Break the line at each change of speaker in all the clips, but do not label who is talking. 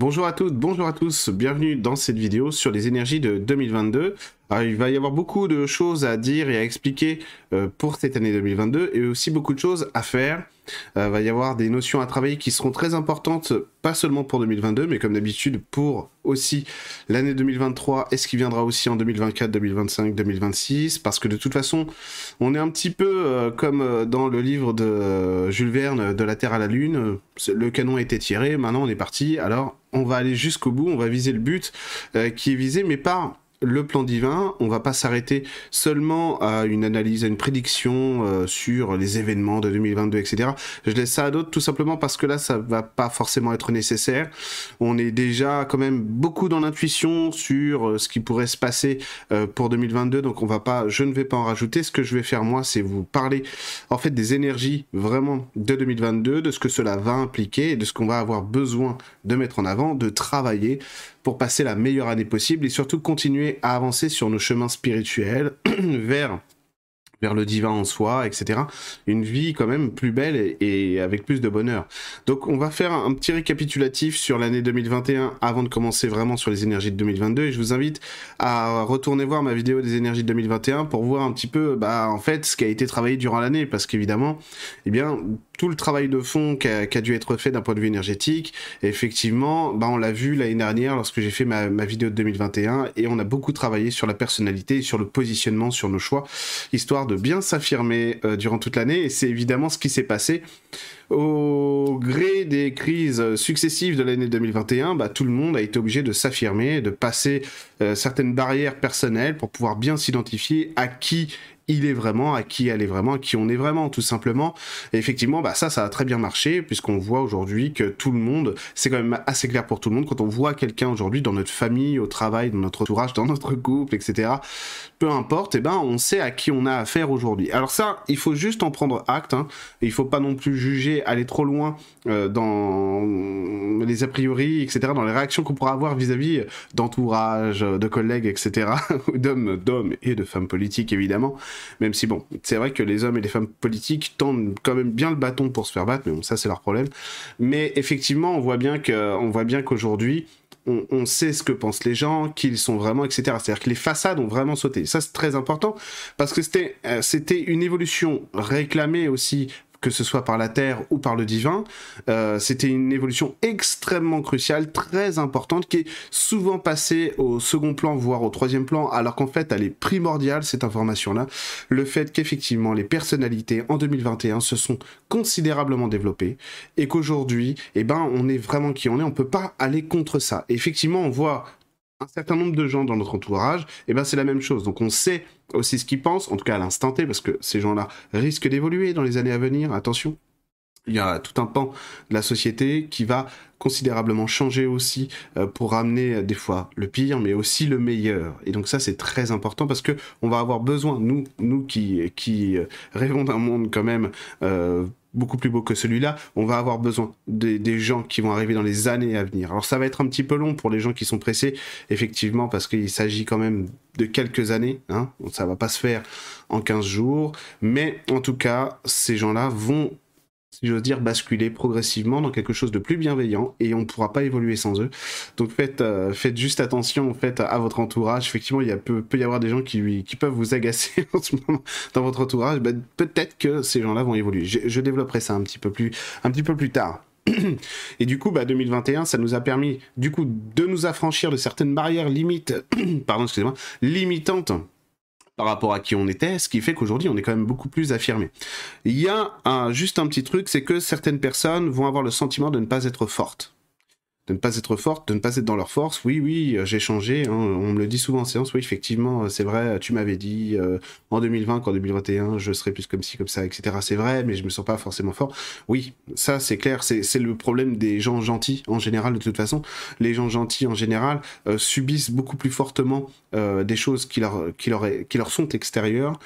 Bonjour à toutes, bonjour à tous, bienvenue dans cette vidéo sur les énergies de 2022. Alors, il va y avoir beaucoup de choses à dire et à expliquer euh, pour cette année 2022 et aussi beaucoup de choses à faire. Il va y avoir des notions à travailler qui seront très importantes, pas seulement pour 2022, mais comme d'habitude pour aussi l'année 2023 et ce qui viendra aussi en 2024, 2025, 2026, parce que de toute façon, on est un petit peu euh, comme euh, dans le livre de Jules Verne, De la Terre à la Lune, le canon a été tiré, maintenant on est parti, alors on va aller jusqu'au bout, on va viser le but qui est visé, mais pas le plan divin, on va pas s'arrêter seulement à une analyse, à une prédiction euh, sur les événements de 2022, etc. Je laisse ça à d'autres tout simplement parce que là, ça va pas forcément être nécessaire. On est déjà quand même beaucoup dans l'intuition sur euh, ce qui pourrait se passer euh, pour 2022, donc on va pas, je ne vais pas en rajouter. Ce que je vais faire moi, c'est vous parler en fait des énergies vraiment de 2022, de ce que cela va impliquer de ce qu'on va avoir besoin de mettre en avant, de travailler pour passer la meilleure année possible et surtout continuer à avancer sur nos chemins spirituels vers vers le divin en soi, etc. Une vie quand même plus belle et, avec plus de bonheur. Donc on va faire un, petit récapitulatif sur l'année 2021 avant de commencer vraiment sur les énergies de 2022 et je vous invite à retourner voir ma vidéo des énergies de 2021 pour voir un petit peu bah, en fait ce qui a été travaillé durant l'année parce qu'évidemment eh bien tout le travail de fond qui a, dû être fait d'un point de vue énergétique. effectivement, bah, on l'a vu l'année dernière lorsque j'ai fait ma, vidéo de 2021 et on a beaucoup travaillé sur la personnalité, sur le positionnement, sur nos choix, histoire bien s'affirmer euh, durant toute l'année. Et c'est évidemment ce qui s'est passé au gré des crises successives de l'année 2021, bah, tout le monde a été obligé de s'affirmer, de passer euh, certaines barrières personnelles pour pouvoir bien s'identifier à qui il est vraiment, à qui elle est vraiment, à qui on est vraiment, tout simplement. Et effectivement, bah ça, ça a très bien marché, puisqu'on voit aujourd'hui que tout le monde, c'est quand même assez clair pour tout le monde, quand on voit quelqu'un aujourd'hui dans notre famille, au travail, dans notre entourage, dans notre couple, etc., peu importe, eh ben, on sait à qui on a affaire aujourd'hui. Alors ça, il faut juste en prendre acte, hein, il faut pas non plus juger, aller trop loin euh, dans les a priori, etc., dans les réactions qu'on pourra avoir vis-à-vis d'entourage, de collègues, etc., d'hommes, d'hommes et de femmes politiques, évidemment. Même si, bon, c'est vrai que les hommes et les femmes politiques tendent quand même bien le bâton pour se faire battre, mais bon, ça, c'est leur problème. Mais effectivement, on voit bien que, on qu'aujourd'hui, on, sait ce que pensent les gens, qu'ils sont vraiment, etc. C'est-à-dire que les façades ont vraiment sauté. Ça, c'est très important parce que c'était, euh, c'était une évolution réclamée aussi que ce soit par la terre ou par le divin. Euh, c'était une évolution extrêmement cruciale, très importante, qui est souvent passée au second plan, voire au troisième plan, alors qu'en fait, elle est primordiale, cette information-là. Le fait qu'effectivement, les personnalités en 2021 se sont considérablement développées et qu'aujourd'hui, eh ben, on est vraiment qui on est, on peut pas aller contre ça. Effectivement, on voit un certain nombre de gens dans notre entourage, et eh ben c'est la même chose. Donc on sait aussi ce qu'ils pensent, en tout cas à l'instant T, parce que ces gens-là risquent d'évoluer dans les années à venir, attention. Il y a tout un pan de la société qui va considérablement changer aussi euh, pour ramener euh, des fois le pire, mais aussi le meilleur. Et donc ça, c'est très important parce que on va avoir besoin, nous, nous qui, euh, rêvons d'un monde quand même beaucoup plus beau que celui-là, on va avoir besoin des, gens qui vont arriver dans les années à venir. Alors ça va être un petit peu long pour les gens qui sont pressés, effectivement, parce qu'il s'agit quand même de quelques années, hein, ça va pas se faire en 15 jours, mais en tout cas, ces gens-là vont si j'ose dire, basculer progressivement dans quelque chose de plus bienveillant et on ne pourra pas évoluer sans eux. Donc faites, euh, faites juste attention en fait à votre entourage. Effectivement, il peut, y avoir des gens qui, qui peuvent vous agacer en ce moment dans votre entourage. Ben, peut-être que ces gens-là vont évoluer. Je, développerai ça un petit peu plus, un petit peu plus tard. Et du coup, bah, 2021, ça nous a permis, du coup, de nous affranchir de certaines barrières limites, pardon, excusez-moi, limitantes par rapport à qui on était, ce qui fait qu'aujourd'hui on est quand même beaucoup plus affirmé. Il y a juste un petit truc, c'est que certaines personnes vont avoir le sentiment de ne pas être fortes de ne pas être forte, de ne pas être dans leur force. Oui, oui, euh, j'ai changé. Hein. On me le dit souvent en séance. Oui, effectivement, euh, c'est vrai. Tu m'avais dit euh, en 2020 qu'en 2021, je serais plus comme ci, comme ça, etc. C'est vrai, mais je me sens pas forcément fort. Oui, ça, c'est clair. C'est le problème des gens gentils en général. De toute façon, les gens gentils en général subissent beaucoup plus fortement des choses qui leur sont extérieures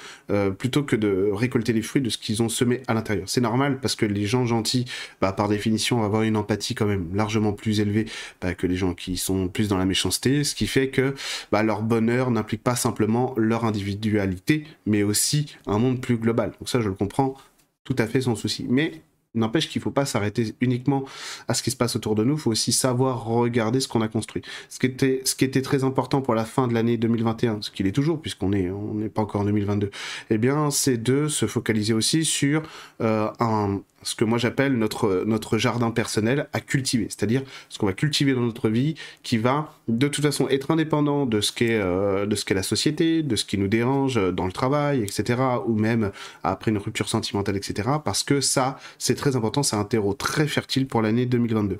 plutôt que de récolter les fruits de ce qu'ils ont semé à l'intérieur. C'est normal parce que les gens gentils, bah, par définition, vont avoir une empathie quand même largement plus élevée bah, que les gens qui sont plus dans la méchanceté, ce qui fait que bah, leur bonheur n'implique pas simplement leur individualité, mais aussi un monde plus global. Donc ça, je le comprends tout à fait sans souci. Mais N'empêche qu'il ne faut pas s'arrêter uniquement à ce qui se passe autour de nous, il faut aussi savoir regarder ce qu'on a construit. Ce qui, était, ce qui était très important pour la fin de l'année 2021, ce qu'il est toujours puisqu'on n'est on n'est pas encore en 2022, eh bien c'est de se focaliser aussi sur euh, un, ce que moi j'appelle notre, notre jardin personnel à cultiver, c'est-à-dire ce qu'on va cultiver dans notre vie qui va de toute façon être indépendant de ce qu'est euh, de la société, de ce qui nous dérange dans le travail, etc., ou même après une rupture sentimentale, etc., parce que ça, c'est très important, c'est un terreau très fertile pour l'année 2022.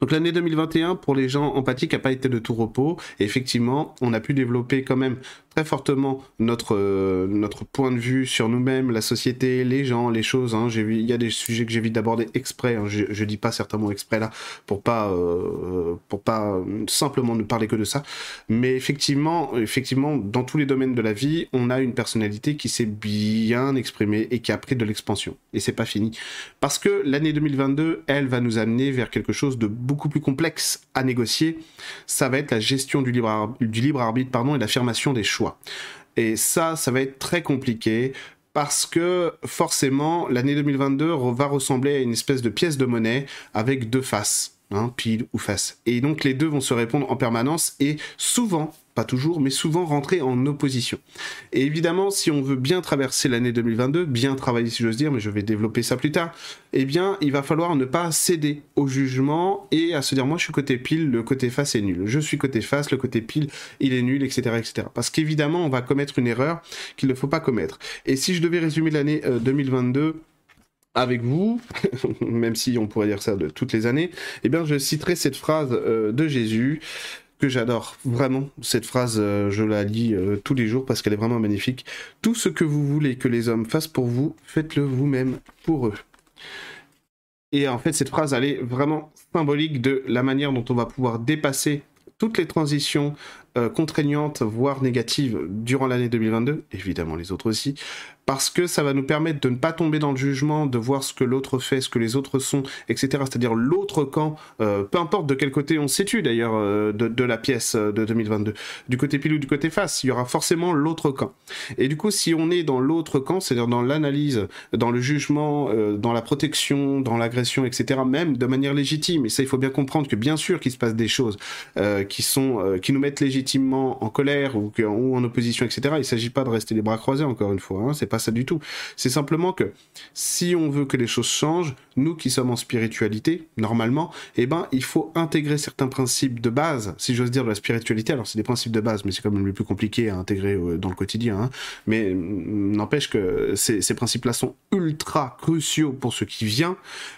Donc l'année 2021, pour les gens empathiques, n'a pas été de tout repos. Et effectivement, on a pu développer quand même très fortement notre, euh, notre point de vue sur nous-mêmes, la société, les gens, les choses. Hein. Il y a des sujets que j'évite d'aborder exprès. Hein. Je, ne dis pas certains mots exprès là pour pas, euh, pour pas simplement ne parler que de ça. Mais effectivement, effectivement, dans tous les domaines de la vie, on a une personnalité qui s'est bien exprimée et qui a pris de l'expansion. Et c'est pas fini. Parce que l'année 2022, elle va nous amener vers quelque chose de beaucoup plus complexe à négocier. Ça va être la gestion du libre, du libre arbitre pardon, et l'affirmation des et ça, ça va être très compliqué parce que forcément, l'année 2022 va ressembler à une espèce de pièce de monnaie avec deux faces. Hein, pile ou face. Et donc les deux vont se répondre en permanence et souvent, pas toujours, mais souvent rentrer en opposition. Et évidemment, si on veut bien traverser l'année 2022, bien travailler si j'ose dire, mais je vais développer ça plus tard, eh bien, il va falloir ne pas céder au jugement et à se dire, moi je suis côté pile, le côté face est nul. Je suis côté face, le côté pile, il est nul, etc. etc. Parce qu'évidemment, on va commettre une erreur qu'il ne faut pas commettre. Et si je devais résumer l'année 2022, euh, avec vous, même si on pourrait dire ça de toutes les années, eh bien je citerai cette phrase euh, de Jésus que j'adore vraiment. Cette phrase, euh, je la lis euh, tous les jours parce qu'elle est vraiment magnifique. Tout ce que vous voulez que les hommes fassent pour vous, faites-le vous-même pour eux. Et en fait, cette phrase, elle est vraiment symbolique de la manière dont on va pouvoir dépasser toutes les transitions contraignantes, voire négatives, durant l'année 2022, évidemment les autres aussi, parce que ça va nous permettre de ne pas tomber dans le jugement, de voir ce que l'autre fait, ce que les autres sont, etc. C'est-à-dire l'autre camp, euh, peu importe de quel côté on se situe d'ailleurs euh, de, la pièce euh, de 2022, du côté pile ou du côté face, il y aura forcément l'autre camp. Et du coup, si on est dans l'autre camp, c'est-à-dire dans l'analyse, dans le jugement, dans la protection, dans l'agression, etc., même de manière légitime, et ça il faut bien comprendre que bien sûr qu'il se passe des choses qui sont qui nous mettent légitimement en colère ou, en opposition, etc. Il s'agit pas de rester les bras croisés encore une fois, hein, c'est pas ça du tout. C'est simplement que si on veut que les choses changent, nous qui sommes en spiritualité, normalement, eh ben, il faut intégrer certains principes de base, si j'ose dire, de la spiritualité. Alors, c'est des principes de base, mais c'est quand même le plus compliqué à intégrer euh, dans le quotidien. Hein. Mais mm, n'empêche que ces, ces principes-là sont ultra cruciaux pour ce qui vient,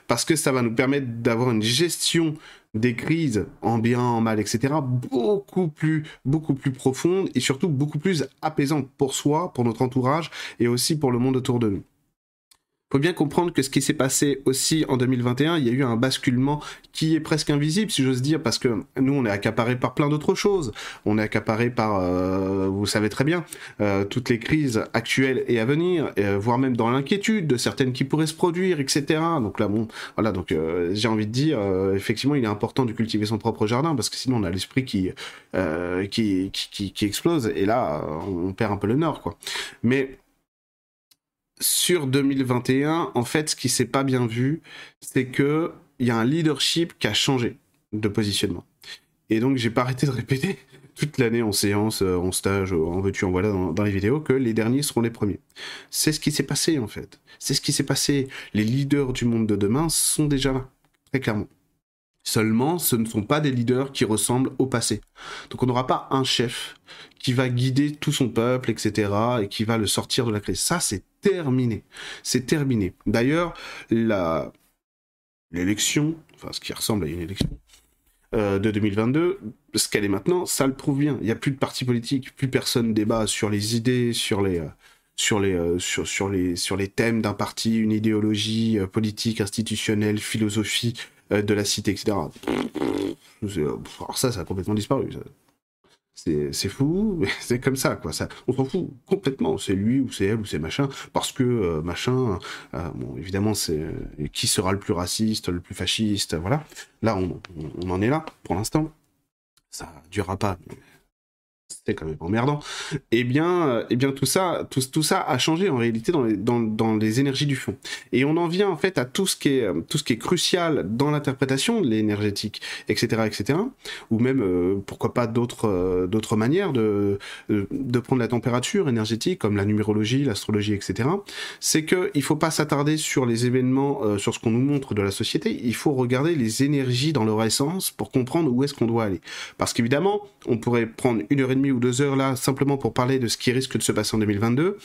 parce que ça va nous permettre d'avoir une gestion des crises en bien, en mal, etc., beaucoup plus, beaucoup plus profondes et surtout beaucoup plus apaisantes pour soi, pour notre entourage et aussi pour le monde autour de nous faut bien comprendre que ce qui s'est passé aussi en 2021, il y a eu un basculement qui est presque invisible, si j'ose dire, parce que nous, on est accaparé par plein d'autres choses. On est accaparé par, euh, vous savez très bien, euh, toutes les crises actuelles et à venir, euh, voire même dans l'inquiétude de certaines qui pourraient se produire, etc. Donc là, bon, voilà, donc j'ai envie de dire, effectivement, il est important de cultiver son propre jardin, parce que sinon, on a l'esprit qui, qui, qui, qui explose, et là, on perd un peu le nord, quoi. Mais sur 2021, en fait, ce qui s'est pas bien vu, c'est que il y a un leadership qui a changé de positionnement. Et donc, j'ai pas arrêté de répéter toute l'année en séance, euh, en stage, en veux-tu, en voilà, dans, les vidéos, que les derniers seront les premiers. C'est ce qui s'est passé, en fait. C'est ce qui s'est passé. Les leaders du monde de demain sont déjà là, très clairement. Seulement, ce ne sont pas des leaders qui ressemblent au passé. Donc on n'aura pas un chef qui va guider tout son peuple, etc., et qui va le sortir de la crise. Ça, c'est terminé. C'est terminé. D'ailleurs, la... l'élection, enfin ce qui ressemble à une élection, euh, de 2022, ce qu'elle est maintenant, ça le prouve bien. Il n'y a plus de parti politique, plus personne débat sur les idées, sur les... Euh, sur les, euh, sur, les, sur les thèmes d'un parti, une idéologie politique, institutionnelle, philosophie, de la cité, etc. Alors ça, ça a complètement disparu. C'est fou, mais c'est comme ça, quoi. Ça, on s'en fout complètement. C'est lui ou c'est elle ou c'est machin, parce que euh, machin. Euh, bon, évidemment, c'est qui sera le plus raciste, le plus fasciste, voilà. Là, on, on, en est là pour l'instant. Ça durera pas. C'était quand même emmerdant. Eh bien, eh bien tout ça, tout, ça a changé en réalité dans les, énergies du fond. Et on en vient en fait à tout ce qui est, est crucial dans l'interprétation de l'énergétique, etc., etc. Ou même, euh, pourquoi pas d'autres, euh, manières de, prendre la température énergétique, comme la numérologie, l'astrologie, etc. C'est que il faut pas s'attarder sur les événements, euh, sur ce qu'on nous montre de la société. Il faut regarder les énergies dans leur essence pour comprendre où est-ce qu'on doit aller. Parce qu'évidemment, on pourrait prendre une heure et demie ou deux heures là simplement pour parler de ce qui risque de se passer en 2022.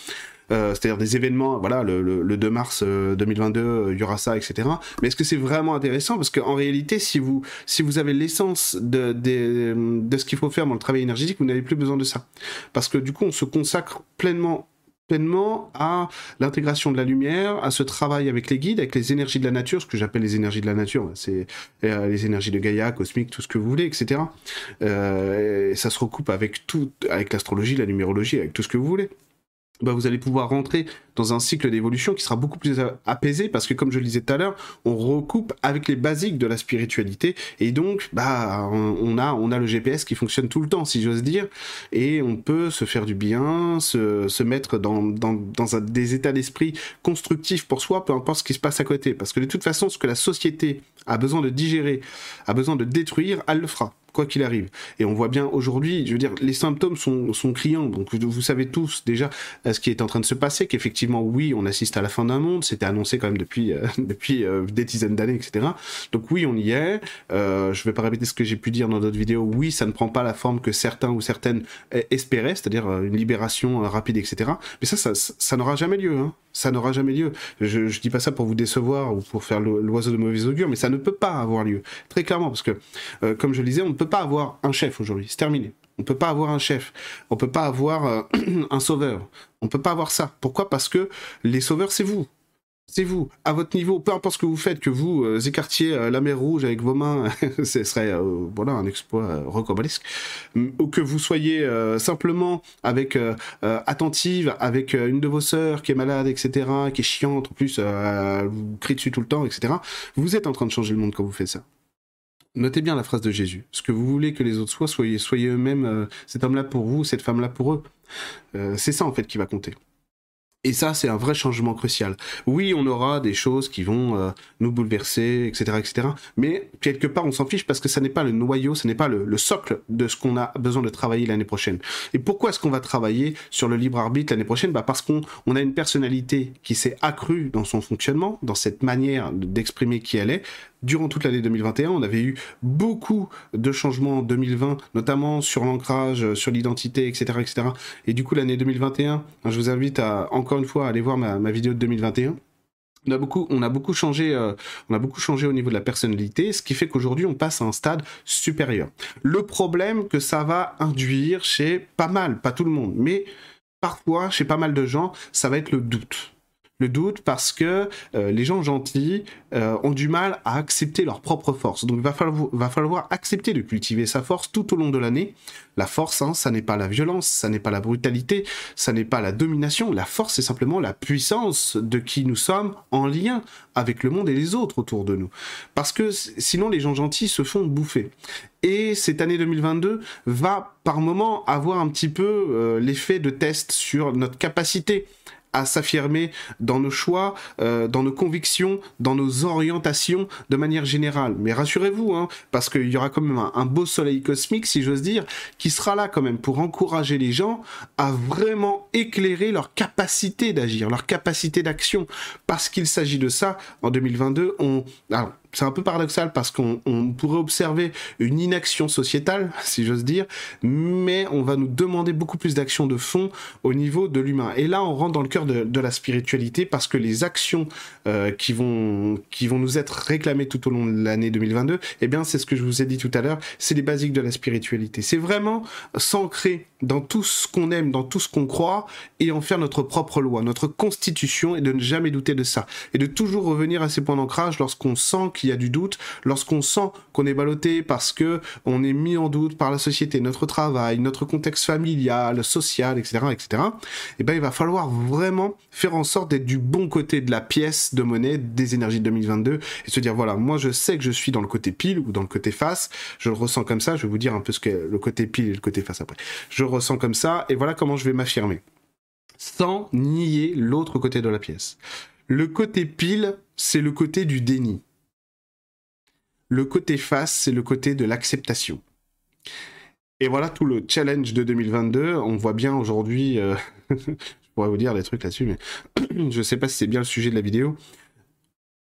Euh, c'est-à-dire des événements, voilà, le, 2 mars 2022, euh, il y aura ça, etc. Mais est-ce que c'est vraiment intéressant? Parce qu'en réalité, si vous, si vous avez l'essence de, de, de ce qu'il faut faire dans le travail énergétique, vous n'avez plus besoin de ça. Parce que du coup, on se consacre pleinement pleinement à l'intégration de la lumière, à ce travail avec les guides, avec les énergies de la nature, ce que j'appelle les énergies de la nature, c'est euh, les énergies de Gaïa, cosmique, tout ce que vous voulez, etc. Euh, ça se recoupe avec tout, avec l'astrologie, la numérologie, avec tout ce que vous voulez. Bah, vous allez pouvoir rentrer dans un cycle d'évolution qui sera beaucoup plus apaisé parce que comme je le disais tout à l'heure, on recoupe avec les basiques de la spiritualité et donc bah on a le GPS qui fonctionne tout le temps si j'ose dire et on peut se faire du bien, se, mettre dans, des états d'esprit constructifs pour soi, peu importe ce qui se passe à côté. Parce que de toute façon ce que la société a besoin de digérer, a besoin de détruire, elle le fera quoi qu'il arrive. Et on voit bien aujourd'hui, je veux dire, les symptômes sont, sont criants. Donc vous, savez tous déjà euh, ce qui est en train de se passer, qu'effectivement, oui, on assiste à la fin d'un monde. C'était annoncé quand même depuis, euh, depuis euh, des dizaines d'années, etc. Donc oui, on y est. Je vais pas répéter ce que j'ai pu dire dans d'autres vidéos. Oui, ça ne prend pas la forme que certains ou certaines espéraient, c'est-à-dire une libération rapide, etc. Mais ça, ça, n'aura jamais lieu. Hein ça n'aura jamais lieu. Je, je dis pas ça pour vous décevoir ou pour faire l'oiseau de mauvais augure, mais ça ne peut pas avoir lieu. Très clairement, parce que, comme je le disais, on ne peut pas avoir un chef aujourd'hui. C'est terminé. On peut pas avoir un chef. On peut pas avoir euh, un sauveur. On peut pas avoir ça. Pourquoi? Parce que les sauveurs, c'est vous c'est vous, à votre niveau, peu importe ce que vous faites, que vous euh, écartiez euh, la mer Rouge avec vos mains, ce serait voilà un exploit rocambolesque, ou que vous soyez simplement avec attentive avec une de vos sœurs qui est malade, etc., qui est chiante, en plus vous crie dessus tout le temps, etc. Vous êtes en train de changer le monde quand vous faites ça. Notez bien la phrase de Jésus. Ce que vous voulez que les autres soient, soyez, soyez eux-mêmes cet homme-là pour vous, cette femme-là pour eux. c'est ça en fait qui va compter. Et ça, c'est un vrai changement crucial. Oui, on aura des choses qui vont euh, nous bouleverser, etc., etc. Mais quelque part, on s'en fiche parce que ça n'est pas le noyau, ce n'est pas le, socle de ce qu'on a besoin de travailler l'année prochaine. Et pourquoi est-ce qu'on va travailler sur le libre arbitre l'année prochaine? Bah Parce qu'on on a une personnalité qui s'est accrue dans son fonctionnement, dans cette manière d'exprimer qui elle est, durant toute l'année 2021. On avait eu beaucoup de changements en 2020, notamment sur l'ancrage, euh, sur l'identité, etc., etc. Et du coup, l'année 2021, je vous invite à encore une fois à aller voir ma, vidéo de 2021 on a beaucoup, on a beaucoup changé, euh, on a beaucoup changé au niveau de la personnalité, ce qui fait qu'aujourd'hui on passe à un stade supérieur. Le problème que ça va induire chez pas mal, pas tout le monde, mais parfois chez pas mal de gens, ça va être le doute le doute parce que euh, les gens gentils euh, ont du mal à accepter leur propre force. Donc il va falloir, accepter de cultiver sa force tout au long de l'année. La force, hein, ça n'est pas la violence, ça n'est pas la brutalité, ça n'est pas la domination. La force, c'est simplement la puissance de qui nous sommes en lien avec le monde et les autres autour de nous. Parce que sinon, les gens gentils se font bouffer. Et cette année 2022 va par moment avoir un petit peu euh, l'effet de test sur notre capacité à s'affirmer dans nos choix, euh, dans nos convictions, dans nos orientations de manière générale. Mais rassurez-vous, hein, parce qu'il y aura quand même un, beau soleil cosmique, si j'ose dire, qui sera là quand même pour encourager les gens à vraiment éclairer leur capacité d'agir, leur capacité d'action. Parce qu'il s'agit de ça, en 2022, on c'est un peu paradoxal parce qu'on pourrait observer une inaction sociétale, si j'ose dire, mais on va nous demander beaucoup plus d'actions de fond au niveau de l'humain. Et là, on rentre dans le cœur de, la spiritualité parce que les actions euh, qui, vont, qui vont nous être réclamées tout au long de l'année 2022, eh bien, c'est ce que je vous ai dit tout à l'heure, c'est les basiques de la spiritualité. C'est vraiment s'ancrer dans tout ce qu'on aime, dans tout ce qu'on croit, et en faire notre propre loi, notre constitution, et de ne jamais douter de ça. Et de toujours revenir à ces points d'ancrage lorsqu'on sent qu'il qu'il y a du doute, lorsqu'on sent qu'on est ballotté parce que on est mis en doute par la société, notre travail, notre contexte familial, social, etc., etc., eh ben, il va falloir vraiment faire en sorte d'être du bon côté de la pièce de monnaie des énergies de 2022 et se dire, voilà, moi, je sais que je suis dans le côté pile ou dans le côté face, je le ressens comme ça, je vais vous dire un peu ce qu'est le côté pile et le côté face après. Je ressens comme ça, et voilà comment je vais m'affirmer. Sans nier l'autre côté de la pièce. Le côté pile, c'est le côté du déni. Le côté face, c'est le côté de l'acceptation. Et voilà tout le challenge de 2022. On voit bien aujourd'hui, euh, je pourrais vous dire des trucs là-dessus, mais je ne sais pas si c'est bien le sujet de la vidéo.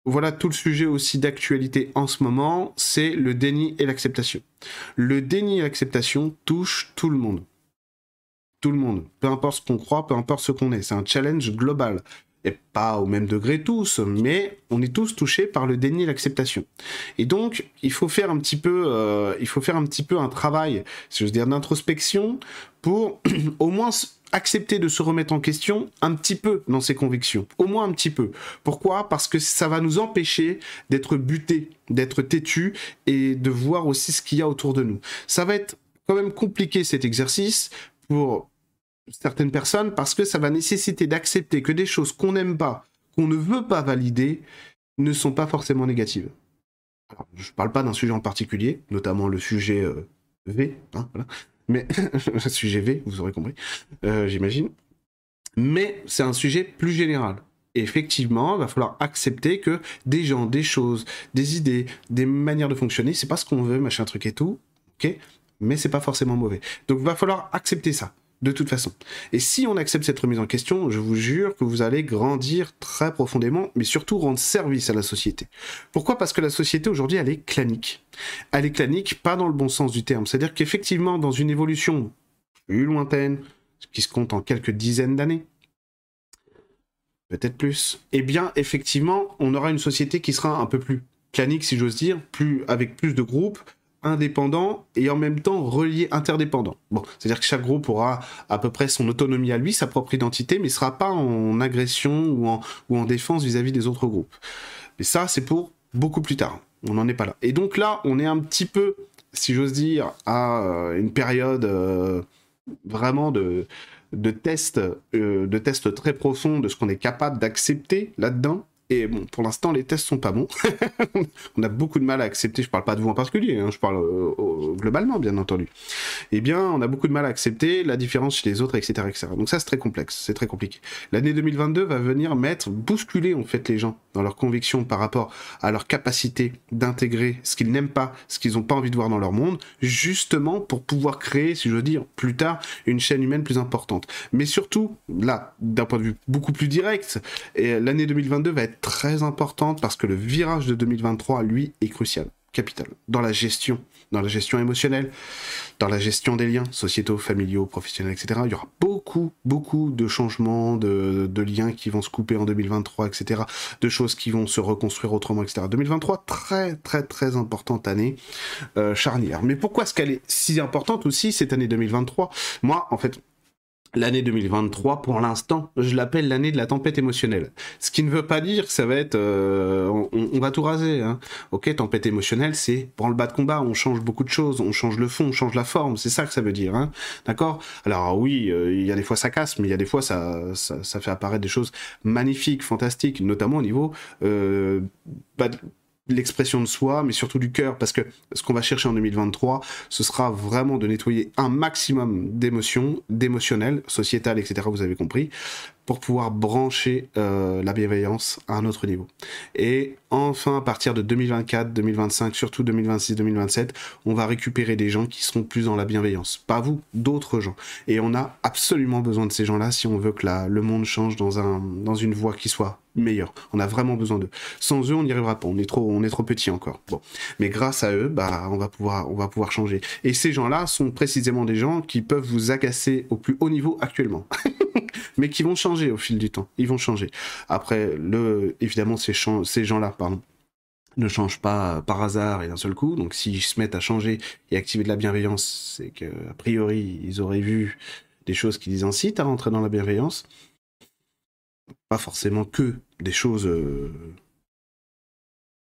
Voilà tout le sujet aussi d'actualité en ce moment, c'est le déni et l'acceptation. Le déni et l'acceptation touchent tout le monde. Tout le monde. Peu importe ce qu'on croit, peu importe ce qu'on est. C'est un challenge global et pas au même degré tous, mais on est tous touchés par le déni et l'acceptation. Et donc, il faut faire un petit peu, euh, il faut faire un petit peu un travail, si je veux dire, d'introspection pour au moins accepter de se remettre en question un petit peu dans ses convictions, au moins un petit peu. Pourquoi? Parce que ça va nous empêcher d'être butés, d'être têtus et de voir aussi ce qu'il y a autour de nous. Ça va être quand même compliqué cet exercice pour certaines personnes parce que ça va nécessiter d'accepter que des choses qu'on n'aime pas, qu'on ne veut pas valider, ne sont pas forcément négatives. je ne parle pas d'un sujet en particulier, notamment le sujet euh, V, hein, mais le sujet V, vous aurez compris, euh, j'imagine. Mais c'est un sujet plus général. Effectivement, il va falloir accepter que des gens, des choses, des idées, des manières de fonctionner, c'est pas ce qu'on veut, machin truc et tout, ok? Mais c'est pas forcément mauvais. Donc il va falloir accepter ça de toute façon. Et si on accepte cette remise en question, je vous jure que vous allez grandir très profondément, mais surtout rendre service à la société. Pourquoi? Parce que la société aujourd'hui, elle est clanique. Elle est clanique, pas dans le bon sens du terme. C'est-à-dire qu'effectivement, dans une évolution plus lointaine, qui se compte en quelques dizaines d'années, peut-être plus, eh bien, effectivement, on aura une société qui sera un peu plus clanique, si j'ose dire, plus, avec plus de groupes, indépendant et en même temps relié interdépendant. Bon, c'est-à-dire que chaque groupe aura à peu près son autonomie à lui, sa propre identité, mais ne sera pas en agression ou en, défense vis-à-vis des autres groupes. Mais ça, c'est pour beaucoup plus tard. On n'en est pas là. Et donc là, on est un petit peu, si j'ose dire, à euh, une période euh, vraiment de, de tests, euh, de tests très profonds de ce qu'on est capable d'accepter là-dedans et bon, pour l'instant, les tests sont pas bons. on a beaucoup de mal à accepter, je parle pas de vous en particulier, hein, je parle euh, globalement, bien entendu. Eh bien, on a beaucoup de mal à accepter la différence chez les autres, etc. etc. Donc ça, c'est très complexe, c'est très compliqué. L'année 2022 va venir mettre, bousculer en fait les gens dans leurs convictions par rapport à leur capacité d'intégrer ce qu'ils n'aiment pas, ce qu'ils n'ont pas envie de voir dans leur monde, justement pour pouvoir créer, si je veux dire, plus tard, une chaîne humaine plus importante. Mais surtout, là, d'un point de vue beaucoup plus direct, l'année 2022 va être très importante parce que le virage de 2023, lui, est crucial, capital, dans la gestion, dans la gestion émotionnelle, dans la gestion des liens sociétaux, familiaux, professionnels, etc. Il y aura beaucoup, beaucoup de changements, de, liens qui vont se couper en 2023, etc. De choses qui vont se reconstruire autrement, etc. 2023, très, très, très importante année euh, charnière. Mais pourquoi est-ce qu'elle est si importante aussi, cette année 2023 Moi, en fait, l'année 2023, pour l'instant, je l'appelle l'année de la tempête émotionnelle. Ce qui ne veut pas dire que ça va être, euh, on, va tout raser. Hein. Ok, tempête émotionnelle, c'est pour le bas de combat, on change beaucoup de choses, on change le fond, on change la forme, c'est ça que ça veut dire. Hein. D'accord? Alors oui, euh, il y a des fois ça casse, mais il y a des fois ça, ça, fait apparaître des choses magnifiques, fantastiques, notamment au niveau euh, bah, l'expression de soi, mais surtout du cœur, parce que ce qu'on va chercher en 2023, ce sera vraiment de nettoyer un maximum d'émotions, d'émotionnel, sociétal, etc., vous avez compris, pour pouvoir brancher euh, la bienveillance à un autre niveau. Et enfin, à partir de 2024, 2025, surtout 2026, 2027, on va récupérer des gens qui seront plus dans la bienveillance. Pas vous, d'autres gens. Et on a absolument besoin de ces gens-là si on veut que le monde change dans une voie qui soit meilleure. On a vraiment besoin d'eux. Sans eux, on n'y arrivera pas. On est trop, on est trop petit encore. Bon. Mais grâce à eux, bah, on va pouvoir, on va pouvoir changer. Et ces gens-là sont précisément des gens qui peuvent vous agacer au plus haut niveau actuellement. mais qui vont changer au fil du temps. Ils vont changer. Après, le, évidemment, ces, ces gens-là, pardon, ne changent pas par hasard et d'un seul coup. Donc, s'ils se mettent à changer et activer de la bienveillance, c'est que a priori, ils auraient vu des choses qui les incitent à rentrer dans la bienveillance. Forcément que des choses euh,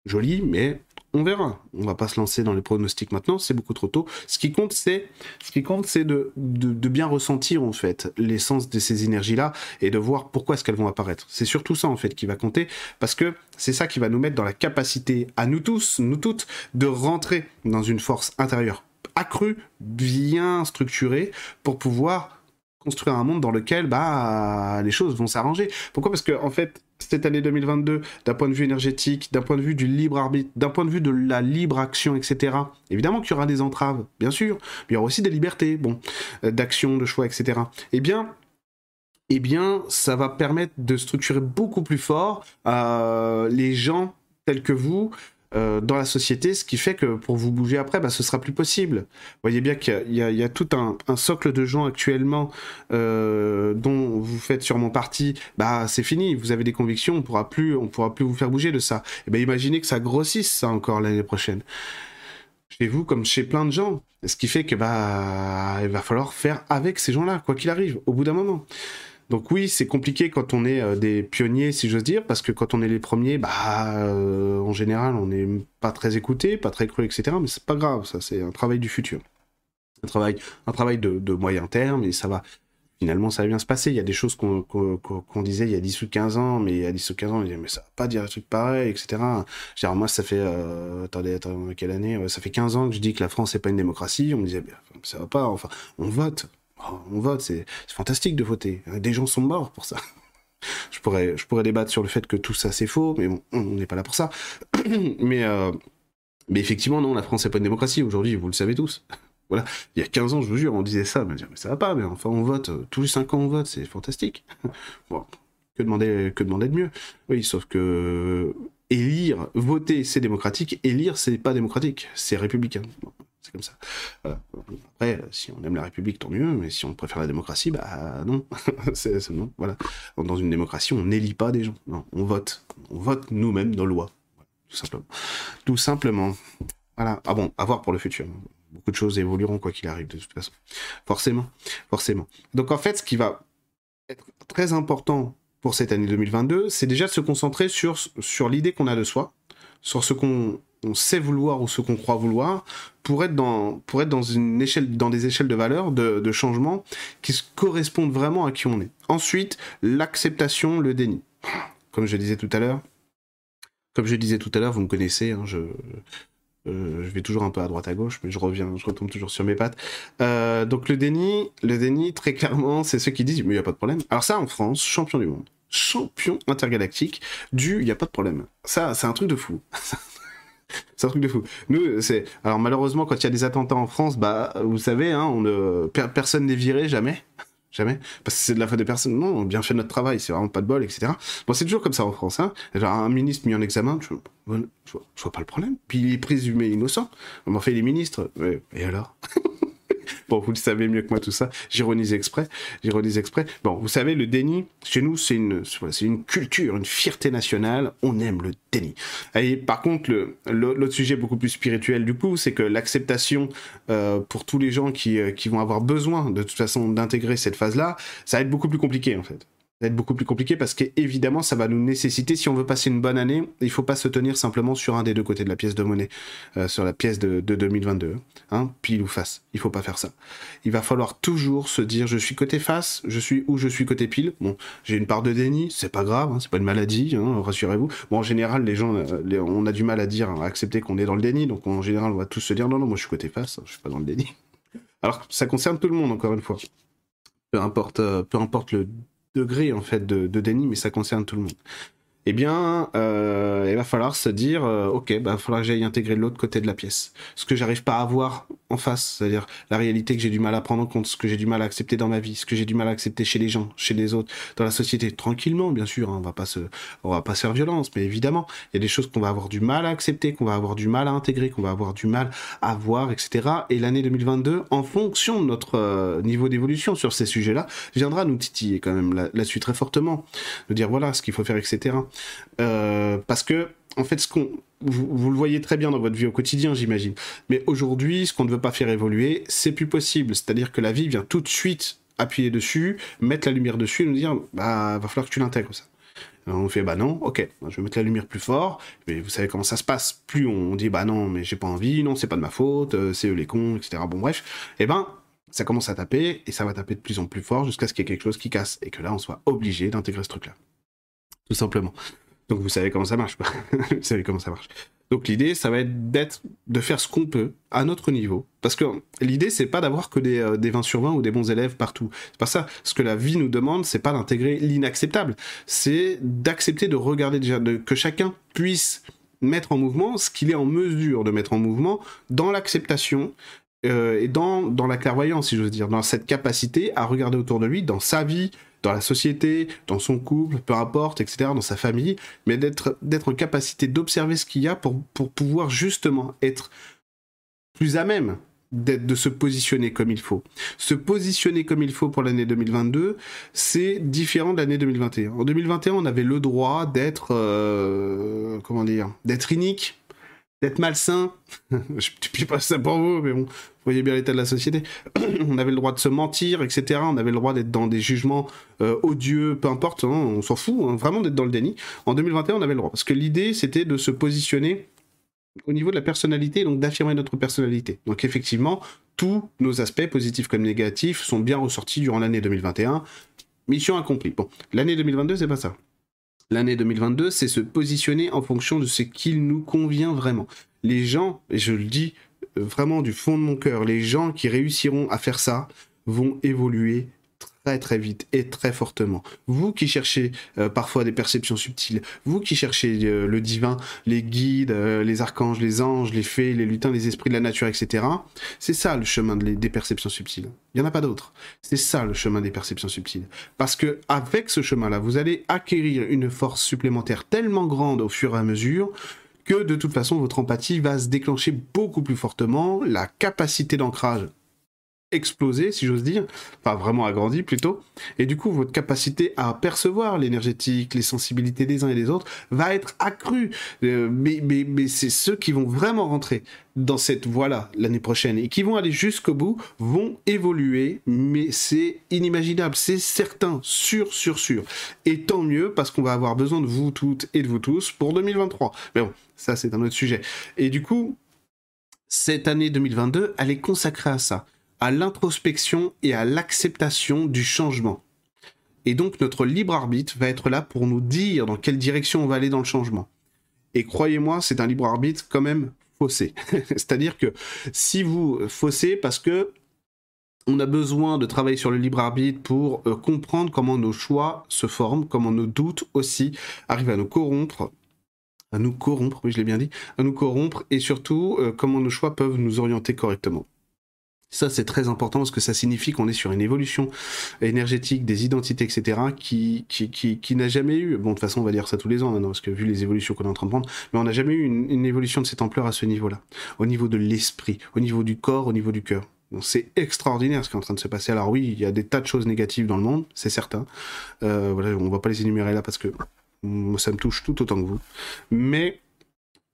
joli, mais on verra. On va pas se lancer dans les pronostics maintenant, c'est beaucoup trop tôt. Ce qui compte, c'est, ce qui compte, c'est de, de, bien ressentir en fait l'essence de ces énergies-là et de voir pourquoi est-ce qu'elles vont apparaître. C'est surtout ça en fait qui va compter, parce que c'est ça qui va nous mettre dans la capacité à nous tous, nous toutes, de rentrer dans une force intérieure accrue, bien structurée, pour pouvoir construire un monde dans lequel bah, les choses vont s'arranger. Pourquoi? Parce que en fait, cette année 2022, d'un point de vue énergétique, d'un point de vue du libre arbitre, d'un point de vue de la libre action, etc. Évidemment qu'il y aura des entraves, bien sûr, mais il y aura aussi des libertés, bon, euh, d'action, de choix, etc. Eh bien, eh bien, ça va permettre de structurer beaucoup plus fort euh, les gens tels que vous, euh, dans la société, ce qui fait que pour vous bouger après, bah, ce sera plus possible. Vous voyez bien qu'il y, a tout un, socle de gens actuellement euh, dont vous faites sûrement partie. Bah, c'est fini. Vous avez des convictions, on pourra plus, on pourra plus vous faire bouger de ça. Et eh ben, imaginez que ça grossisse encore l'année prochaine. Chez vous, comme chez plein de gens. Ce qui fait que bah, il va falloir faire avec ces gens-là, quoi qu'il arrive, au bout d'un moment. Donc oui, c'est compliqué quand on est euh, des pionniers, si j'ose dire, parce que quand on est les premiers, bah, euh, en général, on n'est pas très écouté, pas très cru, etc. Mais c'est pas grave, ça, c'est un travail du futur. Un travail, un de, moyen terme, et ça va. Finalement, ça va bien se passer. Il y a des choses qu'on disait il y a 10 ou 15 ans, mais il y a 10 ou 15 ans, on disait, mais ça va pas dire des trucs pareils, etc. Moi, ça fait, euh, attendez, attendez, quelle année? Ça fait 15 ans que je dis que la France n'est pas une démocratie. On me disait, ça va pas, enfin, on vote. Oh, on vote, c'est fantastique de voter. Des gens sont morts pour ça. je, pourrais, je pourrais débattre sur le fait que tout ça c'est faux, mais bon, on n'est pas là pour ça. mais, euh, mais effectivement, non, la France n'est pas une démocratie aujourd'hui, vous le savez tous. voilà, il y a 15 ans, je vous jure, on disait ça, mais, mais ça va pas, mais enfin on vote, tous les 5 ans on vote, c'est fantastique. que demander, que demander de mieux? Oui, sauf que élire, voter, c'est démocratique, élire, c'est pas démocratique, c'est républicain c'est comme ça. Après, si on aime la République, tant mieux, mais si on préfère la démocratie, bah non. c'est, non. Voilà. Dans une démocratie, on n'élit pas des gens. Non, on vote. On vote nous-mêmes nos lois. Tout simplement. Tout simplement. Voilà. Ah bon, à voir pour le futur. Beaucoup de choses évolueront quoi qu'il arrive, de toute façon. Forcément. Forcément. Donc en fait, ce qui va être très important pour cette année 2022, c'est déjà de se concentrer sur, sur l'idée qu'on a de soi, sur ce qu'on on sait vouloir ou ce qu'on croit vouloir pour être dans, pour être dans, une échelle, dans des échelles de valeur, de, de changement qui correspondent vraiment à qui on est. Ensuite, l'acceptation, le déni. Comme je disais tout à l'heure, comme je disais tout à l'heure, vous me connaissez, hein, je, euh, je vais toujours un peu à droite à gauche, mais je reviens, je retombe toujours sur mes pattes. Euh, donc le déni, le déni, très clairement, c'est ceux qui disent mais il n'y a pas de problème. Alors ça, en France, champion du monde, champion intergalactique du il n'y a pas de problème. Ça, c'est un truc de fou. c'est un truc de fou. Nous, c'est alors malheureusement quand il y a des attentats en France, bah vous savez, hein, on ne personne n'est viré jamais. Jamais. Parce que c'est de la faute des personnes. Non, on a bien fait notre travail, c'est vraiment pas de bol, etc. Bon, c'est toujours comme ça en France. Hein. Genre, un ministre mis en examen, je, vois, pas le problème. Puis il est présumé innocent. On m'en fait les ministres. et alors? Bon, vous le savez mieux que moi tout ça. J'ironise exprès. J'ironise exprès. Bon, vous savez, le déni, chez nous, c'est une, c'est une culture, une fierté nationale. On aime le déni. Et par contre, l'autre sujet beaucoup plus spirituel du coup, c'est que l'acceptation euh, pour tous les gens qui, euh, qui vont avoir besoin de toute façon d'intégrer cette phase-là, ça va être beaucoup plus compliqué en fait va être beaucoup plus compliqué parce qu'évidemment, ça va nous nécessiter, si on veut passer une bonne année, il faut pas se tenir simplement sur un des deux côtés de la pièce de monnaie, euh, sur la pièce de, 2022, hein, pile ou face. Il faut pas faire ça. Il va falloir toujours se dire, je suis côté face, je suis ou je suis côté pile. Bon, j'ai une part de déni, c'est pas grave, hein, c'est pas une maladie, hein, rassurez-vous. Bon, en général, les gens, euh, on a du mal à dire, à accepter qu'on est dans le déni, donc en général, on va tous se dire, non, non, moi je suis côté face, je suis pas dans le déni. Alors, ça concerne tout le monde, encore une fois. Peu importe, euh, peu importe le degré en fait de, de déni, mais ça concerne tout le monde eh bien, euh, il va falloir se dire, euh, ok, bah, il va falloir que j'aille intégrer l'autre côté de la pièce. Ce que j'arrive pas à voir en face, c'est-à-dire la réalité que j'ai du mal à prendre en compte, ce que j'ai du mal à accepter dans ma vie, ce que j'ai du mal à accepter chez les gens, chez les autres, dans la société, tranquillement, bien sûr, hein, on va pas se, on va pas se faire violence, mais évidemment, il y a des choses qu'on va avoir du mal à accepter, qu'on va avoir du mal à intégrer, qu'on va avoir du mal à voir, etc. Et l'année 2022, en fonction de notre euh, niveau d'évolution sur ces sujets-là, viendra nous titiller quand même là-dessus très fortement, de dire voilà ce qu'il faut faire, etc. Euh, parce que, en fait, ce qu'on, vous, le voyez très bien dans votre vie au quotidien, j'imagine. Mais aujourd'hui, ce qu'on ne veut pas faire évoluer, c'est plus possible. C'est-à-dire que la vie vient tout de suite appuyer dessus, mettre la lumière dessus et nous dire, bah, va falloir que tu l'intègres ça. on fait bah non, ok, je vais mettre la lumière plus fort, mais vous savez comment ça se passe. Plus on dit bah non, mais j'ai pas envie, non, c'est pas de ma faute, euh, c'est eux les cons, etc. Bon, bref, et eh ben ça commence à taper et ça va taper de plus en plus fort jusqu'à ce qu'il y ait quelque chose qui casse et que là on soit obligé d'intégrer ce truc-là. Tout simplement. Donc vous savez comment ça marche. vous savez comment ça marche. Donc l'idée, ça va être d'être, de faire ce qu'on peut à notre niveau. Parce que l'idée, c'est pas d'avoir que des, euh, des 20 sur 20 ou des bons élèves partout. C'est pas ça. Ce que la vie nous demande, c'est pas d'intégrer l'inacceptable. C'est d'accepter de regarder déjà, de, que chacun puisse mettre en mouvement ce qu'il est en mesure de mettre en mouvement dans l'acceptation euh, et dans, dans la clairvoyance, si j'ose dire, dans cette capacité à regarder autour de lui, dans sa vie, dans la société, dans son couple, peu importe, etc., dans sa famille, mais d'être, en capacité d'observer ce qu'il y a pour, pour pouvoir justement être plus à même de se positionner comme il faut. Se positionner comme il faut pour l'année 2022, c'est différent de l'année 2021. En 2021, on avait le droit d'être, euh, comment dire, d'être unique, d'être malsain. je ne pas ça pour vous, mais bon, vous voyez bien l'état de la société. on avait le droit de se mentir, etc. On avait le droit d'être dans des jugements euh, odieux, peu importe, hein, on s'en fout, hein, vraiment d'être dans le déni. En 2021, on avait le droit. Parce que l'idée, c'était de se positionner au niveau de la personnalité, donc d'affirmer notre personnalité. Donc effectivement, tous nos aspects, positifs comme négatifs, sont bien ressortis durant l'année 2021. Mission accomplie. Bon, l'année 2022, c'est pas ça. L'année 2022, c'est se positionner en fonction de ce qu'il nous convient vraiment. Les gens, et je le dis euh, vraiment du fond de mon cœur, les gens qui réussiront à faire ça vont évoluer très très vite et très fortement. Vous qui cherchez euh, parfois des perceptions subtiles, vous qui cherchez euh, le divin, les guides, euh, les archanges, les anges, les fées, les lutins, les esprits de la nature, etc. C'est ça le chemin des perceptions subtiles. Il n'y en a pas d'autre. C'est ça le chemin des perceptions subtiles. Parce que avec ce chemin-là, vous allez acquérir une force supplémentaire tellement grande au fur et à mesure que de toute façon votre empathie va se déclencher beaucoup plus fortement, la capacité d'ancrage explosé, si j'ose dire, enfin vraiment agrandi plutôt, et du coup votre capacité à percevoir l'énergétique, les sensibilités des uns et des autres va être accrue. Euh, mais mais, mais c'est ceux qui vont vraiment rentrer dans cette voie-là l'année prochaine et qui vont aller jusqu'au bout vont évoluer, mais c'est inimaginable, c'est certain, sûr, sûr, sûr. Et tant mieux parce qu'on va avoir besoin de vous toutes et de vous tous pour 2023. Mais bon, ça c'est un autre sujet. Et du coup, cette année 2022, elle est consacrée à ça à l'introspection et à l'acceptation du changement. Et donc notre libre arbitre va être là pour nous dire dans quelle direction on va aller dans le changement. Et croyez-moi, c'est un libre arbitre quand même faussé. C'est-à-dire que si vous faussez parce que on a besoin de travailler sur le libre arbitre pour euh, comprendre comment nos choix se forment, comment nos doutes aussi arrivent à nous corrompre, à nous corrompre, oui je l'ai bien dit, à nous corrompre et surtout euh, comment nos choix peuvent nous orienter correctement. Ça, c'est très important parce que ça signifie qu'on est sur une évolution énergétique des identités, etc., qui, qui, qui, qui n'a jamais eu. Bon, de toute façon, on va dire ça tous les ans maintenant, parce que vu les évolutions qu'on est en train de prendre, mais on n'a jamais eu une, évolution de cette ampleur à ce niveau-là. Au niveau de l'esprit, au niveau du corps, au niveau du cœur. c'est extraordinaire ce qui est en train de se passer. Alors oui, il y a des tas de choses négatives dans le monde, c'est certain. Euh, voilà, on va pas les énumérer là parce que ça me touche tout autant que vous. Mais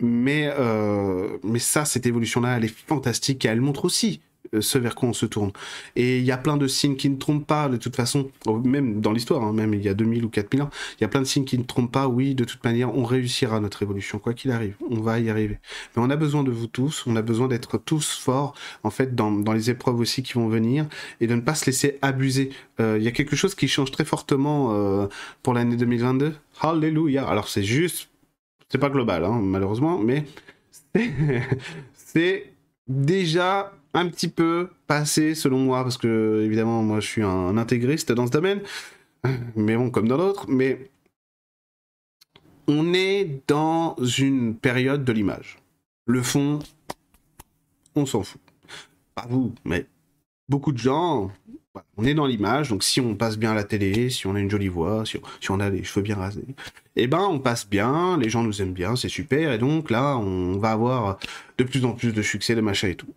mais euh, mais ça, cette évolution-là, elle est fantastique et elle montre aussi ce vers quoi on se tourne. Et il y a plein de signes qui ne trompent pas, de toute façon, oh, même dans l'histoire, hein, même il y a 2000 ou 4000 ans, il y a plein de signes qui ne trompent pas, oui, de toute manière, on réussira notre évolution, quoi qu'il arrive, on va y arriver. Mais on a besoin de vous tous, on a besoin d'être tous forts, en fait, dans, dans, les épreuves aussi qui vont venir, et de ne pas se laisser abuser. Euh, il y a quelque chose qui change très fortement euh, pour l'année 2022. Alléluia. Alors c'est juste, c'est pas global, hein, malheureusement, mais c'est déjà un petit peu passé selon moi, parce que évidemment moi je suis un, intégriste dans ce domaine, mais bon comme dans d'autres, mais on est dans une période de l'image. Le fond, on s'en fout. Pas vous, mais beaucoup de gens, on est dans l'image, donc si on passe bien à la télé, si on a une jolie voix, si on, a les cheveux bien rasés, eh ben on passe bien, les gens nous aiment bien, c'est super, et donc là on va avoir de plus en plus de succès, de machin et tout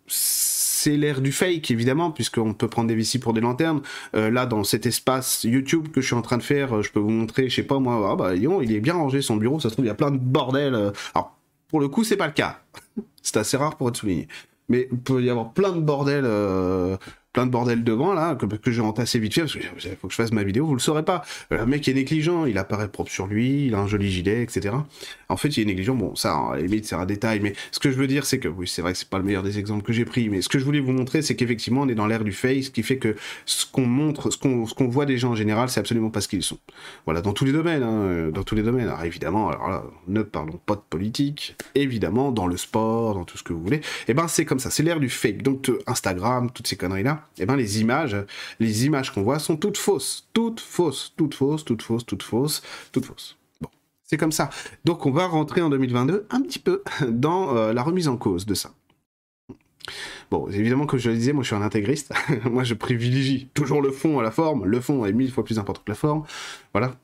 c'est l'ère du fake, évidemment, puisqu'on peut prendre des VC pour des lanternes. Euh, là, dans cet espace YouTube que je suis en train de faire, euh, je peux vous montrer, je sais pas moi, ah bah, il est bien rangé son bureau, ça se trouve, il y a plein de bordel. Euh. Alors, pour le coup, c'est pas le cas. c'est assez rare pour être souligné. Mais il peut y avoir plein de bordel plein de bordel devant, là, que, que j'ai entassé vite fait, parce qu'il faut que je fasse ma vidéo, vous le saurez pas. Le mec est négligent, il apparaît propre sur lui, il a un joli gilet, etc. En fait, il est négligent, bon, ça, à la limite, c'est un détail, mais ce que je veux dire, c'est que, oui, c'est vrai que c'est pas le meilleur des exemples que j'ai pris, mais ce que je voulais vous montrer, c'est qu'effectivement, on est dans l'ère du face, ce qui fait que ce qu'on montre, ce qu'on, qu'on voit des gens en général, c'est absolument pas ce qu'ils sont. Voilà, dans tous les domaines, hein, dans tous les domaines. Alors évidemment, alors là, ne parlons pas de politique, évidemment, dans le sport, dans tout ce que vous voulez, et eh ben c'est comme ça, c'est l'ère du fake. Donc Instagram, toutes ces conneries-là, eh ben les images, les images qu'on voit sont toutes fausses, toutes fausses, toutes fausses, toutes fausses, toutes fausses, toutes fausses. Bon, c'est comme ça. Donc on va rentrer en 2022 un petit peu dans euh, la remise en cause de ça. Bon, évidemment, comme je le disais, moi je suis un intégriste. moi je privilégie toujours le fond à la forme. Le fond est mille fois plus important que la forme. Voilà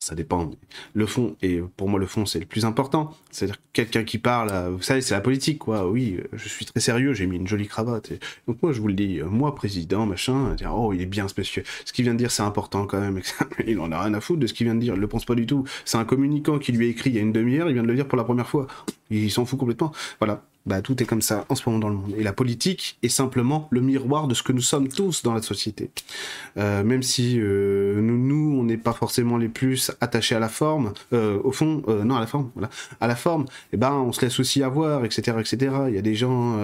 ça dépend. Le fond, et pour moi le fond c'est le plus important. C'est-à-dire quelqu'un qui parle, vous savez, c'est la politique, quoi. Oui, je suis très sérieux, j'ai mis une jolie cravate. Donc moi je vous le dis, moi président, machin, dire oh il est bien monsieur. Ce qu'il vient de dire c'est important quand même. il en a rien à foutre de ce qu'il vient de dire, il le pense pas du tout. C'est un communicant qui lui a écrit il y a une demi-heure, il vient de le dire pour la première fois. Il s'en fout complètement. Voilà. Bah, tout est comme ça en ce moment dans le monde. Et la politique est simplement le miroir de ce que nous sommes tous dans la société. Euh, même si euh, nous, nous, on n'est pas forcément les plus attachés à la forme, euh, au fond, non à la forme, voilà, à la forme, eh ben on se laisse aussi avoir, etc., etc. Il y a des gens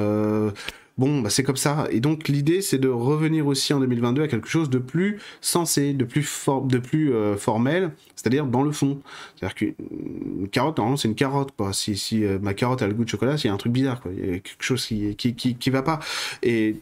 Bon, bah c'est comme ça. Et donc l'idée, c'est de revenir aussi en 2022 à quelque chose de plus sensé, de plus, de plus euh, formel, c'est-à-dire dans le fond. C'est-à-dire qu'une carotte, normalement, c'est une carotte. Quoi. Si, si euh, ma carotte a le goût de chocolat, il y a un truc bizarre. Quoi. Il y a quelque chose qui, qui, qui, qui va pas. Et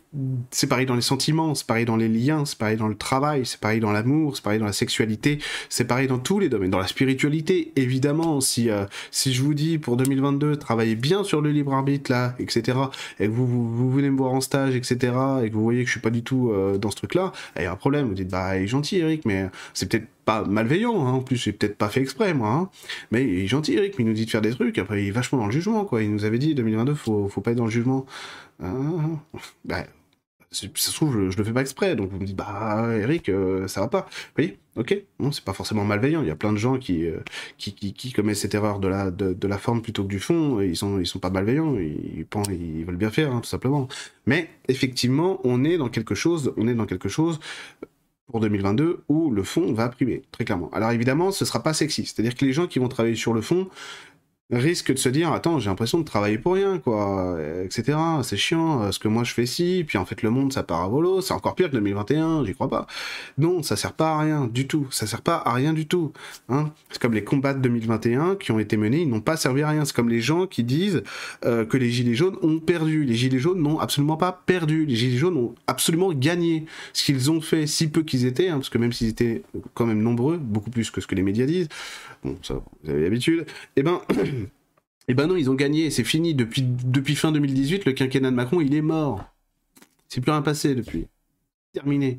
c'est pareil dans les sentiments, c'est pareil dans les liens, c'est pareil dans le travail, c'est pareil dans l'amour, c'est pareil dans la sexualité, c'est pareil dans tous les domaines. Dans la spiritualité, évidemment, si, euh, si je vous dis pour 2022, travaillez bien sur le libre arbitre, là, etc., et que vous, vous, vous me voir en stage, etc., et que vous voyez que je suis pas du tout euh, dans ce truc-là, il y a un problème. Vous dites, bah, il est gentil, Eric, mais c'est peut-être pas malveillant, hein. en plus, j'ai peut-être pas fait exprès, moi, hein. mais il est gentil, Eric, mais il nous dit de faire des trucs, après, il est vachement dans le jugement, quoi. Il nous avait dit, 2022, faut, faut pas être dans le jugement. Bah, ça se trouve, je, le fais pas exprès, donc vous me dites, bah, Eric, euh, ça va pas. Vous voyez Ok, non, c'est pas forcément malveillant. Il y a plein de gens qui, euh, qui, commettent cette erreur de la, de, de, la forme plutôt que du fond. Ils sont, ils sont pas malveillants. Ils, pensent, ils veulent bien faire, hein, tout simplement. Mais effectivement, on est dans quelque chose, on est dans quelque chose pour 2022 où le fond va primer, très clairement. Alors évidemment, ce sera pas sexy. C'est-à-dire que les gens qui vont travailler sur le fond, risque de se dire attends j'ai l'impression de travailler pour rien quoi etc c'est chiant euh, ce que moi je fais ci puis en fait le monde ça part à volo. C'est encore pire que 2021 j'y crois pas. Non ça sert pas à rien du tout. Ça sert pas à rien du tout hein. C'est comme les combats de 2021 qui ont été menés ils n'ont pas servi à rien. C'est comme les gens qui disent euh, que les gilets jaunes ont perdu. Les gilets jaunes n'ont absolument pas perdu. Les gilets jaunes ont absolument gagné. Ce qu'ils ont fait si peu qu'ils étaient hein, parce que même s'ils étaient quand même nombreux beaucoup plus que ce que les médias disent bon ça vous avez l'habitude et eh ben Eh ben non, ils ont gagné, c'est fini. Depuis, depuis fin 2018, le quinquennat de Macron, il est mort. C'est plus rien passé depuis. Terminé.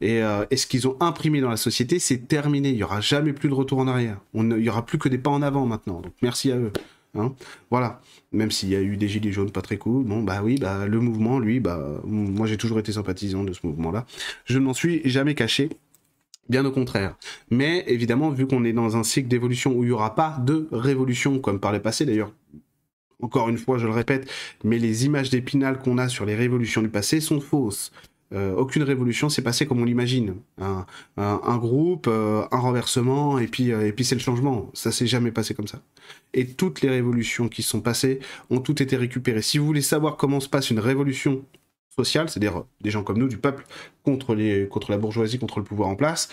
Et, euh, ce qu'ils ont imprimé dans la société, c'est terminé. Il n'y aura jamais plus de retour en arrière. On, il n'y aura plus que des pas en avant maintenant. Donc merci à eux. Hein voilà. Même s'il y a eu des gilets jaunes pas très cool. Bon, bah oui, bah, le mouvement, lui, bah, moi j'ai toujours été sympathisant de ce mouvement-là. Je ne m'en suis jamais caché. Bien au contraire. Mais évidemment, vu qu'on est dans un cycle d'évolution où il n'y aura pas de révolution, comme par le passé d'ailleurs, encore une fois, je le répète, mais les images d'épinal qu'on a sur les révolutions du passé sont fausses. Euh, aucune révolution s'est passée comme on l'imagine. Un, groupe, euh, un renversement, et puis, euh, puis c'est le changement. Ça s'est jamais passé comme ça. Et toutes les révolutions qui sont passées ont toutes été récupérées. Si vous voulez savoir comment se passe une révolution social, c'est-à-dire des gens comme nous, du peuple, contre, les, contre la bourgeoisie, contre le pouvoir en place,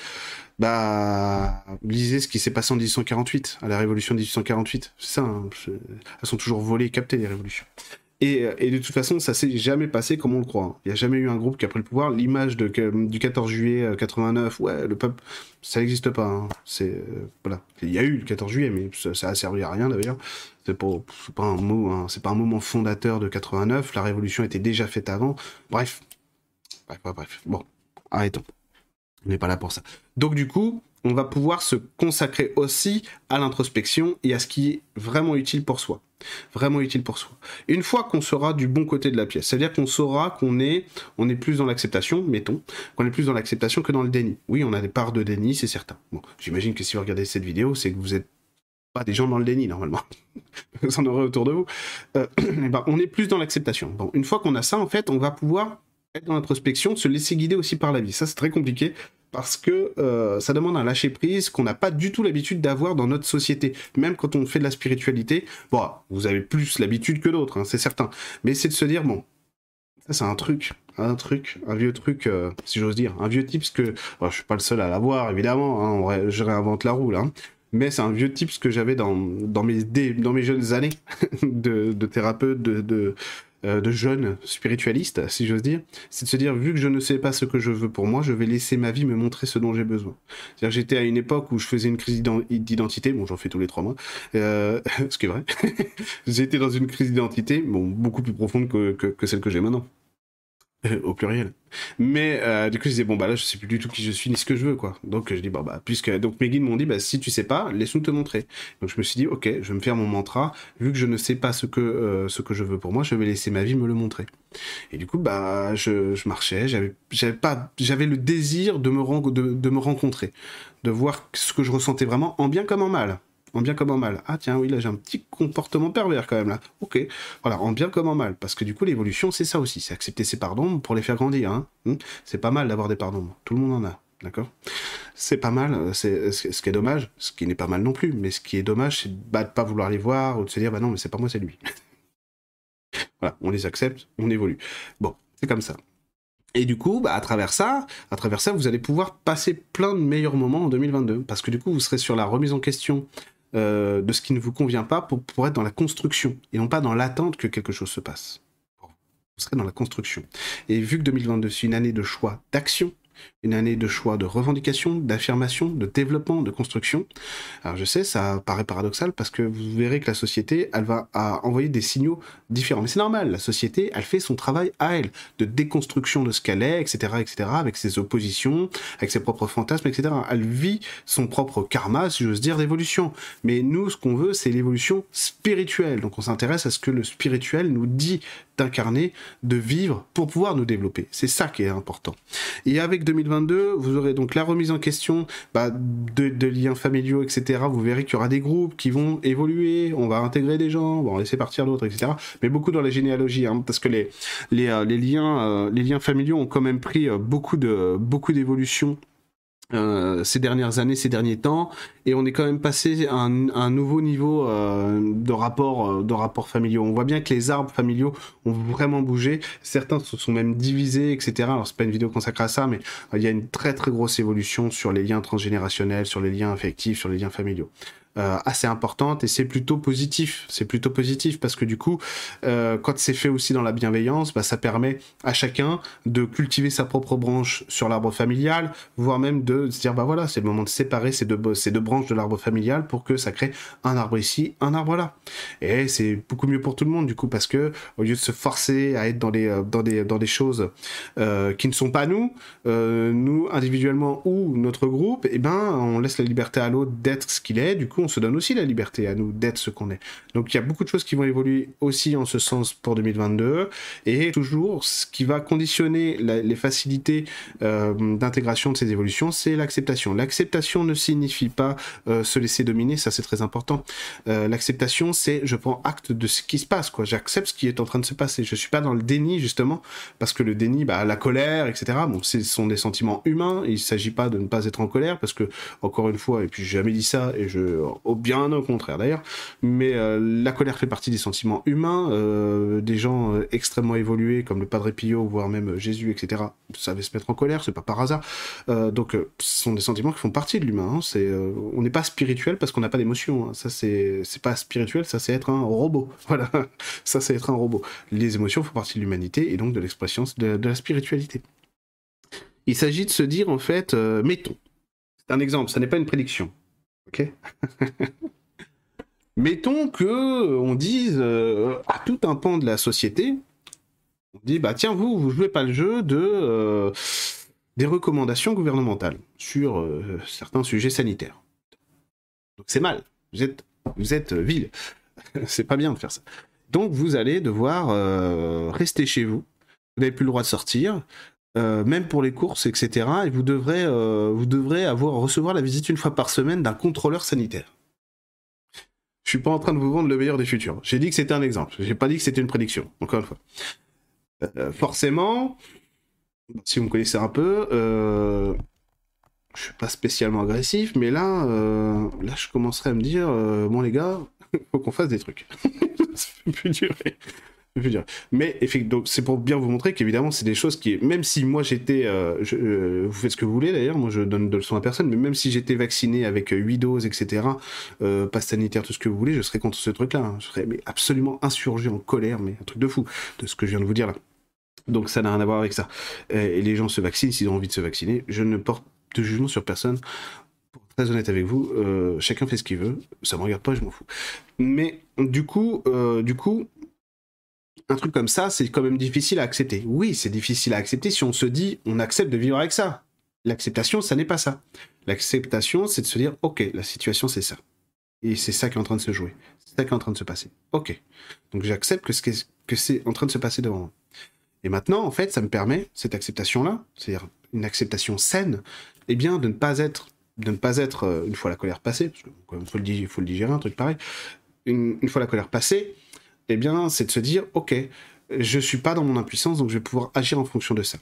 bah, lisez ce qui s'est passé en 1848, à la révolution de 1848. C'est ça, hein, elles sont toujours volées, captées, les révolutions. Et, et, de toute façon, ça s'est jamais passé comme on le croit. Il n'y a jamais eu un groupe qui a pris le pouvoir. L'image du 14 juillet 89, euh, ouais, le peuple, ça n'existe pas. Hein. C'est euh, voilà. Il y a eu le 14 juillet, mais ça, ça a servi à rien d'ailleurs. C'est pas, pas un mot, hein. pas un moment fondateur de 89. La révolution était déjà faite avant. Bref, bref, bref, bref. Bon, arrêtons. On n'est pas là pour ça. Donc du coup, on va pouvoir se consacrer aussi à l'introspection et à ce qui est vraiment utile pour soi. Vraiment utile pour soi. Une fois qu'on sera du bon côté de la pièce, c'est-à-dire qu'on saura qu'on est, on est plus dans l'acceptation, mettons, qu'on est plus dans l'acceptation que dans le déni. Oui, on a des parts de déni, c'est certain. Bon, j'imagine que si vous regardez cette vidéo, c'est que vous êtes pas des gens dans le déni normalement. vous en aurez autour de vous. Euh, ben, on est plus dans l'acceptation. Bon, une fois qu'on a ça, en fait, on va pouvoir être dans l'introspection, se laisser guider aussi par la vie. Ça, c'est très compliqué parce que euh, ça demande un lâcher prise qu'on n'a pas du tout l'habitude d'avoir dans notre société. Même quand on fait de la spiritualité, bon, vous avez plus l'habitude que d'autres, hein, c'est certain. Mais c'est de se dire, bon, ça c'est un truc, un truc, un vieux truc, euh, si j'ose dire, un vieux type que, je je suis pas le seul à l'avoir évidemment, hein, je réinvente la roue là. Hein. Mais c'est un vieux type que j'avais dans, dans, mes, dans mes jeunes années de, de thérapeute, de, de, euh, de jeunes spiritualistes, si j'ose dire, c'est de se dire, vu que je ne sais pas ce que je veux pour moi, je vais laisser ma vie me montrer ce dont j'ai besoin. C'est-à-dire j'étais à une époque où je faisais une crise d'identité, bon j'en fais tous les trois mois, euh, ce qui est vrai, j'étais dans une crise d'identité, bon, beaucoup plus profonde que celle que j'ai maintenant. au pluriel. Mais euh, du coup, je disais, bon, bah là, je sais plus du tout qui je suis ni ce que je veux, quoi. Donc, je dis, bon, bah, puisque. Donc, mes guides m'ont dit, bah, si tu sais pas, laisse-nous te montrer. Donc, je me suis dit, ok, je vais me faire mon mantra. Vu que je ne sais pas ce que, euh, ce que je veux pour moi, je vais laisser ma vie me le montrer. Et du coup, bah, je, je marchais, j'avais, j'avais pas, j'avais le désir de me, de, de me rencontrer, de voir ce que je ressentais vraiment, en bien comme en mal en bien comme en mal. Ah tiens, oui, là j'ai un petit comportement pervers quand même là. Ok, voilà, en bien comme en mal. Parce que du coup, l'évolution, c'est ça aussi. C'est accepter ses pardons pour les faire grandir. Hein. Hmm? C'est pas mal d'avoir des pardons. Tout le monde en a. D'accord? C'est pas mal. Euh, c'est ce qui est dommage, ce qui n'est pas mal non plus. Mais ce qui est dommage, c'est bah, de pas vouloir les voir ou de se dire, bah non, mais c'est pas moi, c'est lui. voilà, on les accepte, on évolue. Bon, c'est comme ça. Et du coup, bah, à travers ça, à travers ça, vous allez pouvoir passer plein de meilleurs moments en 2022, parce que du coup, vous serez sur la remise en question euh, de ce qui ne vous convient pas pour, pour être dans la construction et non pas dans l'attente que quelque chose se passe. Vous serez dans la construction. Et vu que 2022 c'est une année de choix d'action, une année de choix, de revendication, d'affirmation, de développement, de construction. Alors je sais, ça paraît paradoxal parce que vous verrez que la société, elle va envoyer des signaux différents. Mais c'est normal, la société, elle fait son travail à elle, de déconstruction de ce qu'elle est, etc., etc., avec ses oppositions, avec ses propres fantasmes, etc. Elle vit son propre karma, si j'ose dire, d'évolution. Mais nous, ce qu'on veut, c'est l'évolution spirituelle. Donc on s'intéresse à ce que le spirituel nous dit d'incarner, de vivre pour pouvoir nous développer. C'est ça qui est important. Et avec 2022, vous aurez donc la remise en question bah, de, liens familiaux, etc. Vous verrez qu'il y aura des groupes qui vont évoluer, on va intégrer des gens, on va en laisser partir d'autres, etc. Mais beaucoup dans la généalogie, hein, parce que euh, liens, euh, les liens familiaux ont quand même pris euh, beaucoup d'évolutions euh, ces dernières années, ces derniers temps, et on est quand même passé à un, nouveau niveau euh, de rapport, euh, de rapports familiaux. On voit bien que les arbres familiaux ont vraiment bougé. Certains se sont même divisés, etc. Alors c'est pas une vidéo consacrée à ça, mais il y a une très très grosse évolution sur les liens transgénérationnels, sur les liens affectifs, sur les liens familiaux. Euh, assez importante et c'est plutôt positif. C'est plutôt positif parce que du coup, euh, quand c'est fait aussi dans la bienveillance, bah, ça permet à chacun de cultiver sa propre branche sur l'arbre familial, voire même de se dire bah voilà, c'est le moment de séparer ces deux, ces deux branches de l'arbre familial pour que ça crée un arbre ici, un arbre là. Et c'est beaucoup mieux pour tout le monde du coup parce que au lieu de se forcer à être dans des euh, dans des dans des choses qui ne sont pas nous, nous individuellement ou notre groupe, et eh ben on laisse la liberté à l'autre d'être ce qu'il est. Du coup on se donne aussi la liberté à nous d'être ce qu'on est. Donc il y a beaucoup de choses qui vont évoluer aussi en ce sens pour 2022 et toujours ce qui va conditionner les facilités euh, d'intégration de ces évolutions, c'est l'acceptation. L'acceptation ne signifie pas euh, se laisser dominer, ça c'est très important. Euh, l'acceptation, c'est je prends acte de ce qui se passe, quoi. J'accepte ce qui est en train de se passer. Je suis pas dans le déni justement parce que le déni, bah, la colère, etc. Bon, ce sont des sentiments humains. Il s'agit pas de ne pas être en colère parce que encore une fois, et puis j'ai jamais dit ça et je au bien au contraire d'ailleurs. Mais euh, la colère fait partie des sentiments humains. Euh, des gens euh, extrêmement évolués comme le Padre Pio, voire même Jésus, etc. savaient se mettre en colère, c'est pas par hasard. donc, ce sont des sentiments qui font partie de l'humain. Hein. On n'est pas spirituel parce qu'on n'a pas d'émotion. Hein. Ça, c'est, c'est pas spirituel, ça c'est être un robot. Voilà, ça c'est être un robot. Les émotions font partie de l'humanité et donc de l'expression de, de la spiritualité. Il s'agit de se dire en fait, mettons, c'est un exemple, ça n'est pas une prédiction. Ok. Mettons que on dise euh, à tout un pan de la société, on dit bah tiens vous vous jouez pas le jeu de euh, des recommandations gouvernementales sur euh, certains sujets sanitaires. Donc c'est mal. Vous êtes vous êtes ville. c'est pas bien de faire ça. Donc vous allez devoir rester chez vous. Vous n'avez plus le droit de sortir. Euh, même pour les courses, etc. Et vous devrez, euh, vous devrez avoir recevoir la visite une fois par semaine d'un contrôleur sanitaire. Je suis pas en train de vous vendre le meilleur des futurs. J'ai dit que c'était un exemple. J'ai pas dit que c'était une prédiction. Encore une fois. Euh, forcément, si vous me connaissez un peu, euh, je suis pas spécialement agressif, mais là, là, je commencerai à me dire, bon les gars, faut qu'on fasse des trucs. ça fait plus durer. Mais c'est pour bien vous montrer qu'évidemment c'est des choses qui, même si moi j'étais, euh, euh, vous faites ce que vous voulez d'ailleurs, moi je donne de leçons à personne, mais même si j'étais vacciné avec 8 doses, etc., euh, passe sanitaire, tout ce que vous voulez, je serais contre ce truc-là. Hein. Je serais absolument insurgé, en colère, mais un truc de fou de ce que je viens de vous dire là. Donc ça n'a rien à voir avec ça. Et les gens se vaccinent s'ils ont envie de se vacciner. Je ne porte de jugement sur personne. Très honnête avec vous, chacun fait ce qu'il veut. Ça me regarde pas, je m'en fous. Mais du coup, du coup, un truc comme ça, c'est quand même difficile à accepter. Oui, c'est difficile à accepter si on se dit on accepte de vivre avec ça. L'acceptation, ça n'est pas ça. L'acceptation, c'est de se dire ok, la situation c'est ça. Et c'est ça qui est en train de se jouer. C'est ça qui est en train de se passer. Ok. Donc j'accepte que c'est en train de se passer devant moi. Et maintenant, en fait, ça me permet, cette acceptation-là, c'est-à-dire une acceptation saine, eh bien, de ne pas être, de ne pas être, euh, une fois la colère passée, parce qu'il faut, le, digérer, un truc pareil, une fois la colère passée, eh bien, c'est de se dire, ok, je suis pas dans mon impuissance, donc je vais pouvoir agir en fonction de ça.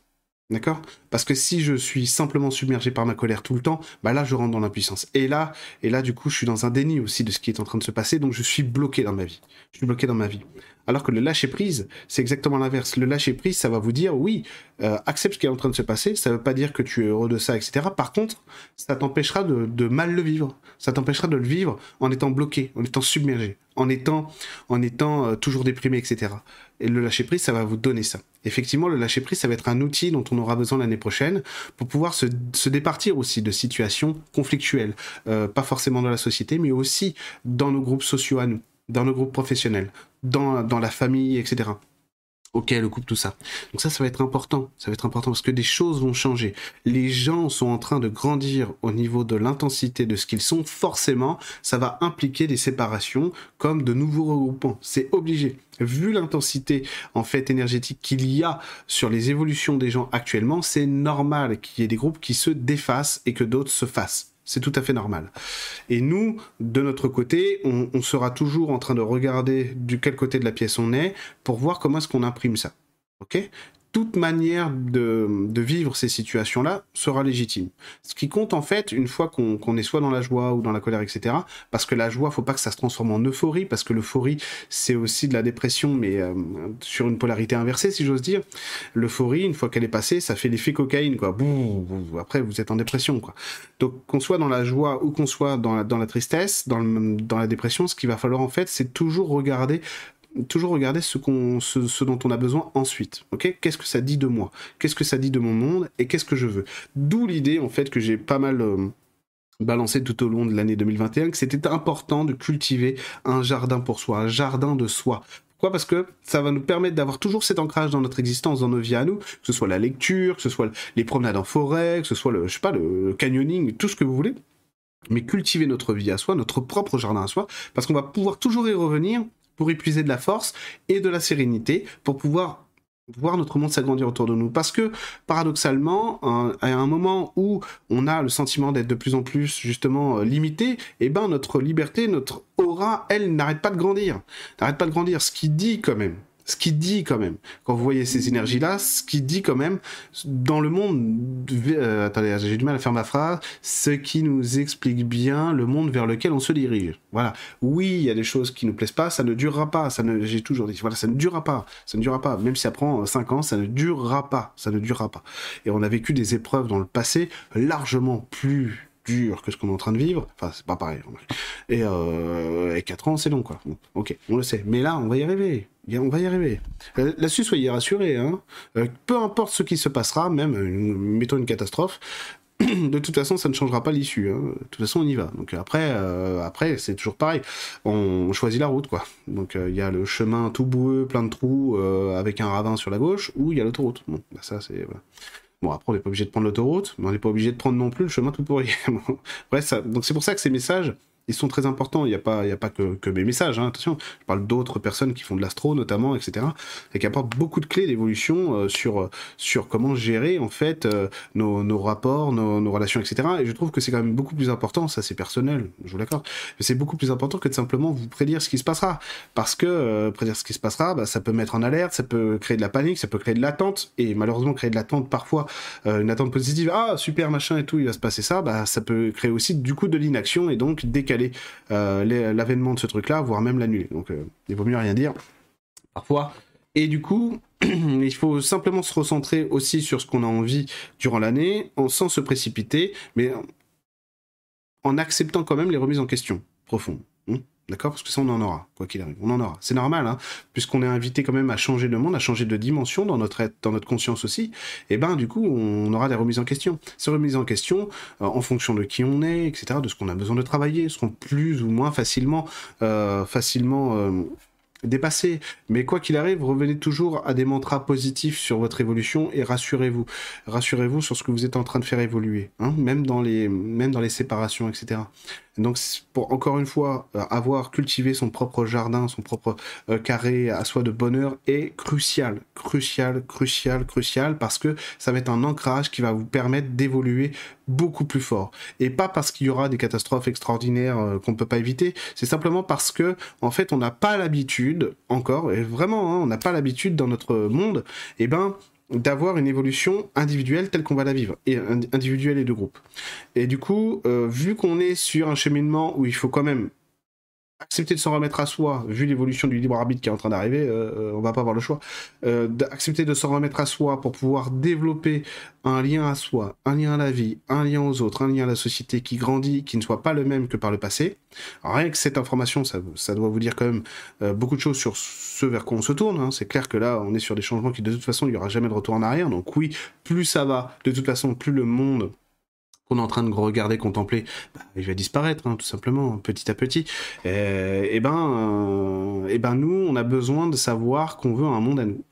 D'accord? Parce que si je suis simplement submergé par ma colère tout le temps, bah là, je rentre dans l'impuissance. Et là, et là, du coup, je suis dans un déni aussi de ce qui est en train de se passer, donc je suis bloqué dans ma vie. Je suis bloqué dans ma vie. Alors que le lâcher prise, c'est exactement l'inverse. Le lâcher prise, ça va vous dire, oui, euh, accepte ce qui est en train de se passer. Ça veut pas dire que tu es heureux de ça, etc. Par contre, ça t'empêchera de, mal le vivre. Ça t'empêchera de le vivre en étant bloqué, en étant submergé, en étant, en étant euh, toujours déprimé, etc. Et le lâcher prise, ça va vous donner ça. Effectivement, le lâcher prise, ça va être un outil dont on aura besoin l'année prochaine pour pouvoir se, départir aussi de situations conflictuelles, euh, pas forcément dans la société, mais aussi dans nos groupes sociaux à nous, dans nos groupes professionnels, dans, dans la famille, etc. Ok, le couple, tout ça. Donc ça, ça va être important. Ça va être important parce que des choses vont changer. Les gens sont en train de grandir au niveau de l'intensité de ce qu'ils sont. Forcément, ça va impliquer des séparations comme de nouveaux regroupements. C'est obligé. Vu l'intensité, en fait, énergétique qu'il y a sur les évolutions des gens actuellement, c'est normal qu'il y ait des groupes qui se défassent et que d'autres se fassent. C'est tout à fait normal. Et nous, de notre côté, on, sera toujours en train de regarder du quel côté de la pièce on est pour voir comment est-ce qu'on imprime ça. Ok? Toute manière de, vivre ces situations-là sera légitime. Ce qui compte en fait, une fois qu'on est soit dans la joie ou dans la colère, etc., parce que la joie, faut pas que ça se transforme en euphorie, parce que l'euphorie, c'est aussi de la dépression, mais euh, sur une polarité inversée, si j'ose dire. L'euphorie, une fois qu'elle est passée, ça fait l'effet cocaïne, quoi. après, vous êtes en dépression, quoi. Donc, qu'on soit dans la joie ou qu'on soit dans la, dans la tristesse, dans, dans la dépression, ce qu'il va falloir en fait, c'est toujours regarder toujours regarder ce, ce, dont on a besoin ensuite. Ok? Qu'est-ce que ça dit de moi? Qu'est-ce que ça dit de mon monde Et qu'est-ce que je veux? D'où l'idée, en fait, que j'ai pas mal euh, balancé tout au long de l'année 2021, que c'était important de cultiver un jardin pour soi, un jardin de soi. Pourquoi? Parce que ça va nous permettre d'avoir toujours cet ancrage dans notre existence, dans nos vies à nous, que ce soit la lecture, que ce soit les promenades en forêt, que ce soit le, je sais pas, le canyoning, tout ce que vous voulez mais cultiver notre vie à soi, notre propre jardin à soi, parce qu'on va pouvoir toujours y revenir pour épuiser de la force et de la sérénité pour pouvoir voir notre monde s'agrandir autour de nous. Parce que, paradoxalement, à un moment où on a le sentiment d'être de plus en plus, justement, euh, limité, eh ben, notre liberté, notre aura, elle, n'arrête pas de grandir. N'arrête pas de grandir. Ce qui dit, quand même, ce qui dit quand même, quand vous voyez ces énergies-là, ce qui dit quand même, dans le monde, euh, attendez, j'ai du mal à faire ma phrase, ce qui nous explique bien le monde vers lequel on se dirige. Voilà. Oui, il y a des choses qui nous plaisent pas, ça ne durera pas, ça ne, j'ai toujours dit, voilà, ça ne durera pas, ça ne durera pas, même si ça prend 5 ans, ça ne durera pas, ça ne durera pas. Et on a vécu des épreuves dans le passé largement plus dur que ce qu'on est en train de vivre. Enfin, c'est pas pareil. Et, euh, 4 ans, c'est long, quoi. ok, on le sait. Mais là, on va y arriver. On va y arriver. Euh, là-dessus, soyez rassurés. Hein. Euh, peu importe ce qui se passera, même, mettons une catastrophe, de toute façon, ça ne changera pas l'issue. Hein. De toute façon, on y va. Donc après, euh, après c'est toujours pareil. On, choisit la route, quoi. Donc il y a le chemin tout boueux, plein de trous, avec un ravin sur la gauche, ou il y a l'autoroute. Bon, bah, ça, c'est... Bon, après, on n'est pas obligé de prendre l'autoroute, mais on n'est pas obligé de prendre non plus le chemin tout pourri. Bref, ça... donc c'est pour ça que ces messages, ils sont très importants. Il n'y a pas, il y a pas que, que mes messages, hein, attention. Je parle d'autres personnes qui font de l'astro notamment, etc. Et qui apportent beaucoup de clés d'évolution euh, sur, sur comment gérer en fait euh, nos, nos, rapports, nos, relations, etc. Et je trouve que c'est quand même beaucoup plus important, ça c'est personnel, je vous l'accorde, mais c'est beaucoup plus important que de simplement vous prédire ce qui se passera. Parce que euh, prédire ce qui se passera, bah, ça peut mettre en alerte, ça peut créer de la panique, ça peut créer de l'attente, et malheureusement créer de l'attente parfois, une attente positive, ah super machin et tout, il va se passer ça, bah, ça peut créer aussi du coup de l'inaction et donc décaler euh, l'avènement de ce truc-là, voire même l'annuler. Donc euh, il vaut mieux rien dire, parfois. Et du coup, il faut simplement se recentrer aussi sur ce qu'on a envie durant l'année, sans se précipiter, mais en acceptant quand même les remises en question profondes. D'accord Parce que ça, on en aura, quoi qu'il arrive. On en aura. C'est normal, hein, puisqu'on est invité quand même à changer de monde, à changer de dimension dans notre, dans notre conscience aussi. Et ben, du coup, on aura des remises en question. Ces remises en question, euh, en fonction de qui on est, etc., de ce qu'on a besoin de travailler, seront plus ou moins facilement, euh, facilement euh, dépassé. Mais quoi qu'il arrive, revenez toujours à des mantras positifs sur votre évolution et rassurez-vous. Rassurez-vous sur ce que vous êtes en train de faire évoluer, hein, même, dans les, même dans les séparations, etc. Donc, pour encore une fois, euh, avoir cultivé son propre jardin, son propre euh, carré à soi de bonheur est crucial, crucial, crucial, crucial, parce que ça va être un ancrage qui va vous permettre d'évoluer beaucoup plus fort. Et pas parce qu'il y aura des catastrophes extraordinaires euh, qu'on ne peut pas éviter, c'est simplement parce que, en fait, on n'a pas l'habitude, encore, et vraiment, hein, on n'a pas l'habitude dans notre monde, et eh ben, d'avoir une évolution individuelle telle qu'on va la vivre, et individuelle et de groupe. Et du coup, euh, vu qu'on est sur un cheminement où il faut quand même accepter de s'en remettre à soi, vu l'évolution du libre arbitre qui est en train d'arriver, euh, euh, on va pas avoir le choix, euh, d'accepter de s'en remettre à soi pour pouvoir développer un lien à soi, un lien à la vie, un lien aux autres, un lien à la société qui grandit, qui ne soit pas le même que par le passé. rien que cette information, ça, doit vous dire quand même beaucoup de choses sur ce vers quoi on se tourne. Hein. C'est clair que là, on est sur des changements qui de toute façon, il n'y aura jamais de retour en arrière. Donc oui, plus ça va, de toute façon, plus le monde qu'on est en train de regarder, contempler, bah, il va disparaître, hein, tout simplement, petit à petit. Et, ben, et ben, nous, on a besoin de savoir qu'on veut un monde à nous.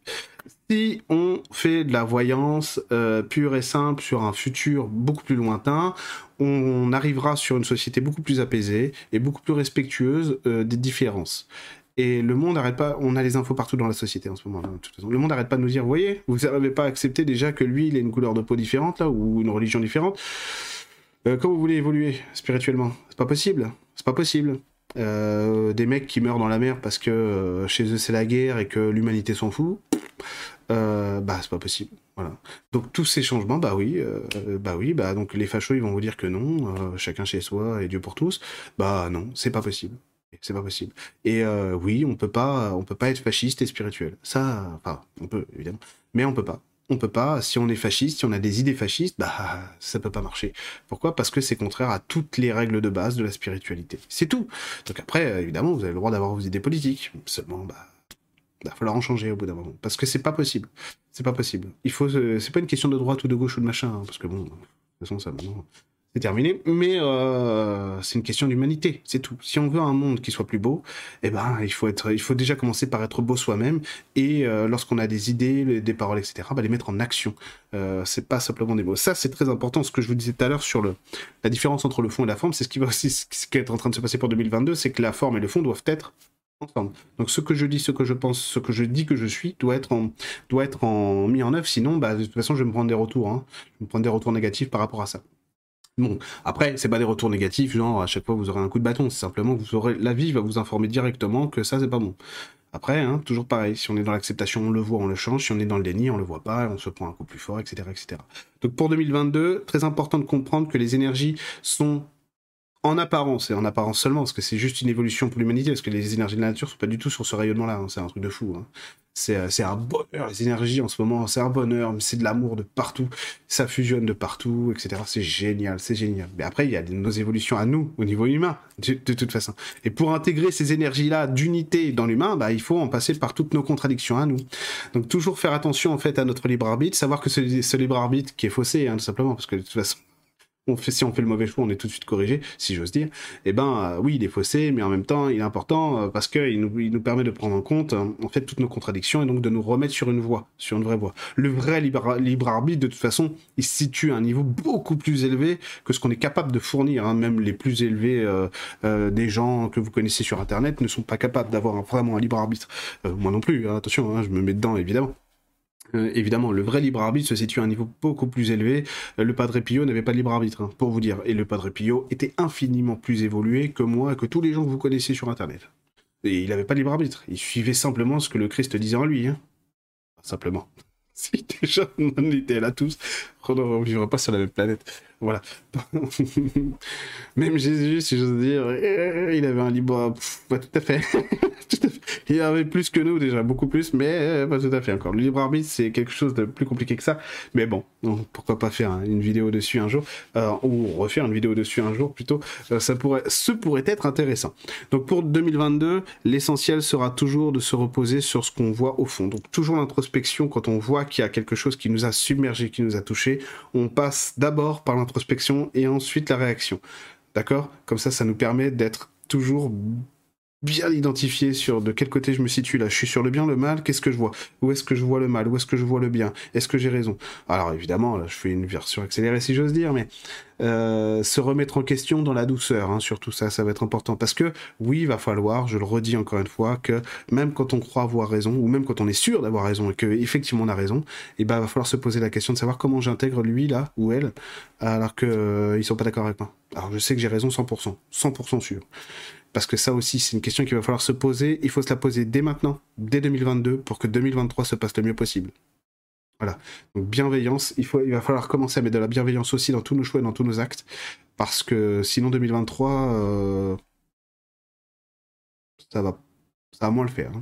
Si on fait de la voyance euh, pure et simple sur un futur beaucoup plus lointain, on arrivera sur une société beaucoup plus apaisée et beaucoup plus respectueuse euh, des différences. Et le monde n'arrête pas, on a les infos partout dans la société en ce moment. Le monde n'arrête pas de nous dire, vous voyez, vous n'avez pas accepté déjà que lui, il ait une couleur de peau différente, là, ou une religion différente. Euh, comment vous voulez évoluer spirituellement? C'est pas possible. C'est pas possible. Euh, des mecs qui meurent dans la mer parce que euh, chez eux c'est la guerre et que l'humanité s'en fout, bah c'est pas possible. Voilà. Donc tous ces changements, bah oui, bah oui, bah donc les fachos ils vont vous dire que non, chacun chez soi et Dieu pour tous. Bah non, c'est pas possible. C'est pas possible. Et euh, oui, on peut pas, on peut pas être fasciste et spirituel. Ça, enfin, on peut évidemment, mais on peut pas. On peut pas. Si on est fasciste, si on a des idées fascistes, bah ça peut pas marcher. Pourquoi? Parce que c'est contraire à toutes les règles de base de la spiritualité. C'est tout. Donc après, évidemment, vous avez le droit d'avoir vos idées politiques. Seulement, bah, il va falloir en changer au bout d'un moment. Parce que c'est pas possible. C'est pas possible. Il faut. C'est pas une question de droite ou de gauche ou de machin. Hein, parce que bon, de toute façon, ça terminé. Mais euh, c'est une question d'humanité, c'est tout. Si on veut un monde qui soit plus beau, eh ben il faut être, il faut déjà commencer par être beau soi-même. Et euh, lorsqu'on a des idées, des paroles, etc., bah, les mettre en action. Euh, c'est pas simplement des mots. Ça, c'est très important. Ce que je vous disais tout à l'heure sur le, la différence entre le fond et la forme, c'est ce qui va aussi, ce qui est en train de se passer pour 2022, c'est que la forme et le fond doivent être ensemble. Donc ce que je dis, ce que je pense, ce que je dis que je suis doit être en, doit être en, mis en œuvre. Sinon, bah, de toute façon, je vais me prendre des retours. Hein. Je vais me prendre des retours négatifs par rapport à ça. Bon, après, c'est pas des retours négatifs, genre à chaque fois vous aurez un coup de bâton, c'est simplement vous aurez la vie va vous informer directement que ça c'est pas bon. Après, hein, toujours pareil, si on est dans l'acceptation, on le voit, on le change, si on est dans le déni, on le voit pas, on se prend un coup plus fort, etc., etc. Donc pour 2022, très important de comprendre que les énergies sont en apparence, et en apparence seulement, parce que c'est juste une évolution pour l'humanité, parce que les énergies de la nature sont pas du tout sur ce rayonnement-là, hein, c'est un truc de fou. Hein. Euh, c'est un bonheur, les énergies en ce moment, c'est un bonheur, c'est de l'amour de partout, ça fusionne de partout, etc. C'est génial, c'est génial. Mais après, il y a nos évolutions à nous, au niveau humain, de, toute façon. Et pour intégrer ces énergies-là d'unité dans l'humain, bah, il faut en passer par toutes nos contradictions à nous. Donc toujours faire attention en fait à notre libre arbitre, savoir que ce, libre arbitre qui est faussé, hein, tout simplement, parce que de toute façon, si on fait le mauvais choix, on est tout de suite corrigé, si j'ose dire. Eh ben, euh, oui, il est faussé, mais en même temps, il est important euh, parce qu'il nous, permet de prendre en compte, euh, en fait, toutes nos contradictions et donc de nous remettre sur une voie, sur une vraie voie. Le vrai libre, arbitre, de toute façon, il situe à un niveau beaucoup plus élevé que ce qu'on est capable de fournir. Hein. Même les plus élevés des gens que vous connaissez sur Internet ne sont pas capables d'avoir vraiment un libre arbitre. moi non plus, hein, attention, hein, je me mets dedans, évidemment. Évidemment, le vrai libre arbitre se situe à un niveau beaucoup plus élevé. Euh, le Padre Pio n'avait pas de libre arbitre, hein, pour vous dire. Et le Padre Pio était infiniment plus évolué que moi que tous les gens que vous connaissez sur Internet. Et il n'avait pas de libre arbitre. Il suivait simplement ce que le Christ disait en lui. Hein. Simplement. Si déjà on était là tous, on ne vivrait pas sur la même planète. Voilà. Même Jésus, si j'ose dire, euh, il avait un libre. pas tout à fait. Il avait plus que nous déjà, beaucoup plus, mais euh, pas tout à fait encore. Le libre arbitre, c'est quelque chose de plus compliqué que ça. Mais bon, pourquoi pas faire une vidéo dessus un jour, euh, ou refaire une vidéo dessus un jour plutôt. ça pourrait, ce pourrait être intéressant. Donc pour 2022, l'essentiel sera toujours de se reposer sur ce qu'on voit au fond. Donc toujours l'introspection quand on voit qu'il y a quelque chose qui nous a submergé, qui nous a touché, on passe d'abord par l'introspection et ensuite la réaction. D'accord? Comme ça, ça nous permet d'être toujours bien identifié sur de quel côté je me situe là. Je suis sur le bien, le mal, qu'est-ce que je vois? Où est-ce que je vois le mal? Où est-ce que je vois le bien? Est-ce que j'ai raison? Alors évidemment, là, je fais une version accélérée si j'ose dire, mais euh, se remettre en question dans la douceur, hein, surtout ça, ça va être important. Parce que oui, il va falloir, je le redis encore une fois, que même quand on croit avoir raison, ou même quand on est sûr d'avoir raison et que effectivement on a raison, et eh ben va falloir se poser la question de savoir comment j'intègre lui là ou elle, alors qu'ils euh, sont pas d'accord avec moi. Alors je sais que j'ai raison 100%, 100% sûr. Parce que ça aussi, c'est une question qu'il va falloir se poser. Il faut se la poser dès maintenant, dès 2022, pour que 2023 se passe le mieux possible. Voilà. Donc bienveillance, il, faut, il va falloir commencer à mettre de la bienveillance aussi dans tous nos choix et dans tous nos actes. Parce que sinon 2023, euh, ça va ça va moins le faire. Hein.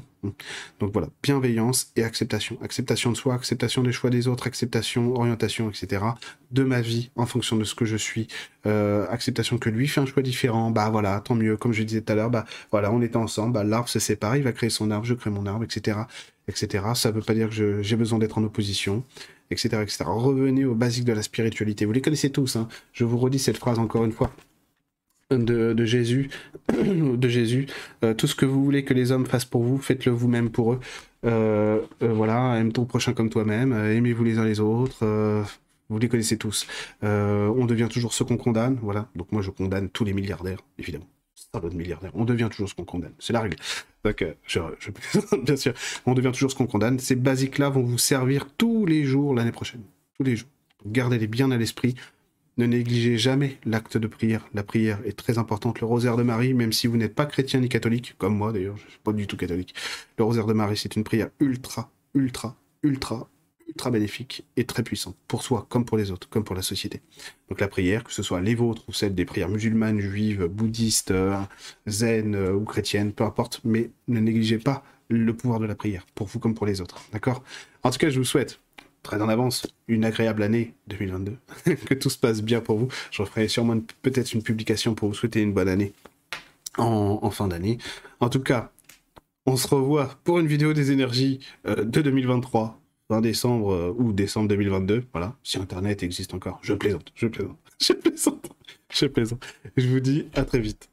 Donc voilà, bienveillance et acceptation. Acceptation de soi, acceptation des choix des autres, acceptation, orientation, etc. De ma vie en fonction de ce que je suis. Euh, acceptation que lui fait un choix différent. Bah voilà, tant mieux. Comme je disais tout à l'heure, bah voilà, on est ensemble. Bah, l'arbre se sépare, il va créer son arbre, je crée mon arbre, etc. etc. Ça ne veut pas dire que j'ai besoin d'être en opposition. Etc, etc. Revenez aux basiques de la spiritualité. Vous les connaissez tous. Hein. Je vous redis cette phrase encore une fois de, Jésus, de Jésus. Euh, tout ce que vous voulez que les hommes fassent pour vous, faites-le vous-même pour eux. Euh, euh, voilà, aime ton prochain comme toi-même, aimez-vous les uns les autres. vous les connaissez tous. on devient toujours ce qu'on condamne, voilà. Donc moi je condamne tous les milliardaires, évidemment. pas de milliardaires. On devient toujours ce qu'on condamne. C'est la règle. Donc, bien sûr. On devient toujours ce qu'on condamne. Ces basiques-là vont vous servir tous les jours l'année prochaine. Tous les jours. Gardez-les bien à l'esprit. Ne négligez jamais l'acte de prière. La prière est très importante. Le rosaire de Marie, même si vous n'êtes pas chrétien ni catholique, comme moi d'ailleurs, je ne suis pas du tout catholique. Le rosaire de Marie, c'est une prière ultra, ultra, ultra, ultra bénéfique et très puissante. Pour soi, comme pour les autres, comme pour la société. Donc la prière, que ce soit les vôtres ou celles des prières musulmanes, juives, bouddhistes, euh, zen euh, ou chrétiennes, peu importe, mais ne négligez pas le pouvoir de la prière, pour vous comme pour les autres. D'accord? En tout cas, je vous souhaite très en avance, une agréable année 2022. que tout se passe bien pour vous. Je referai sûrement peut-être une publication pour vous souhaiter une bonne année en, fin d'année. En tout cas, on se revoit pour une vidéo des énergies euh, de 2023, fin décembre euh, ou décembre 2022. Voilà, si Internet existe encore. Je plaisante, je plaisante, je plaisante, je plaisante. Je vous dis à très vite.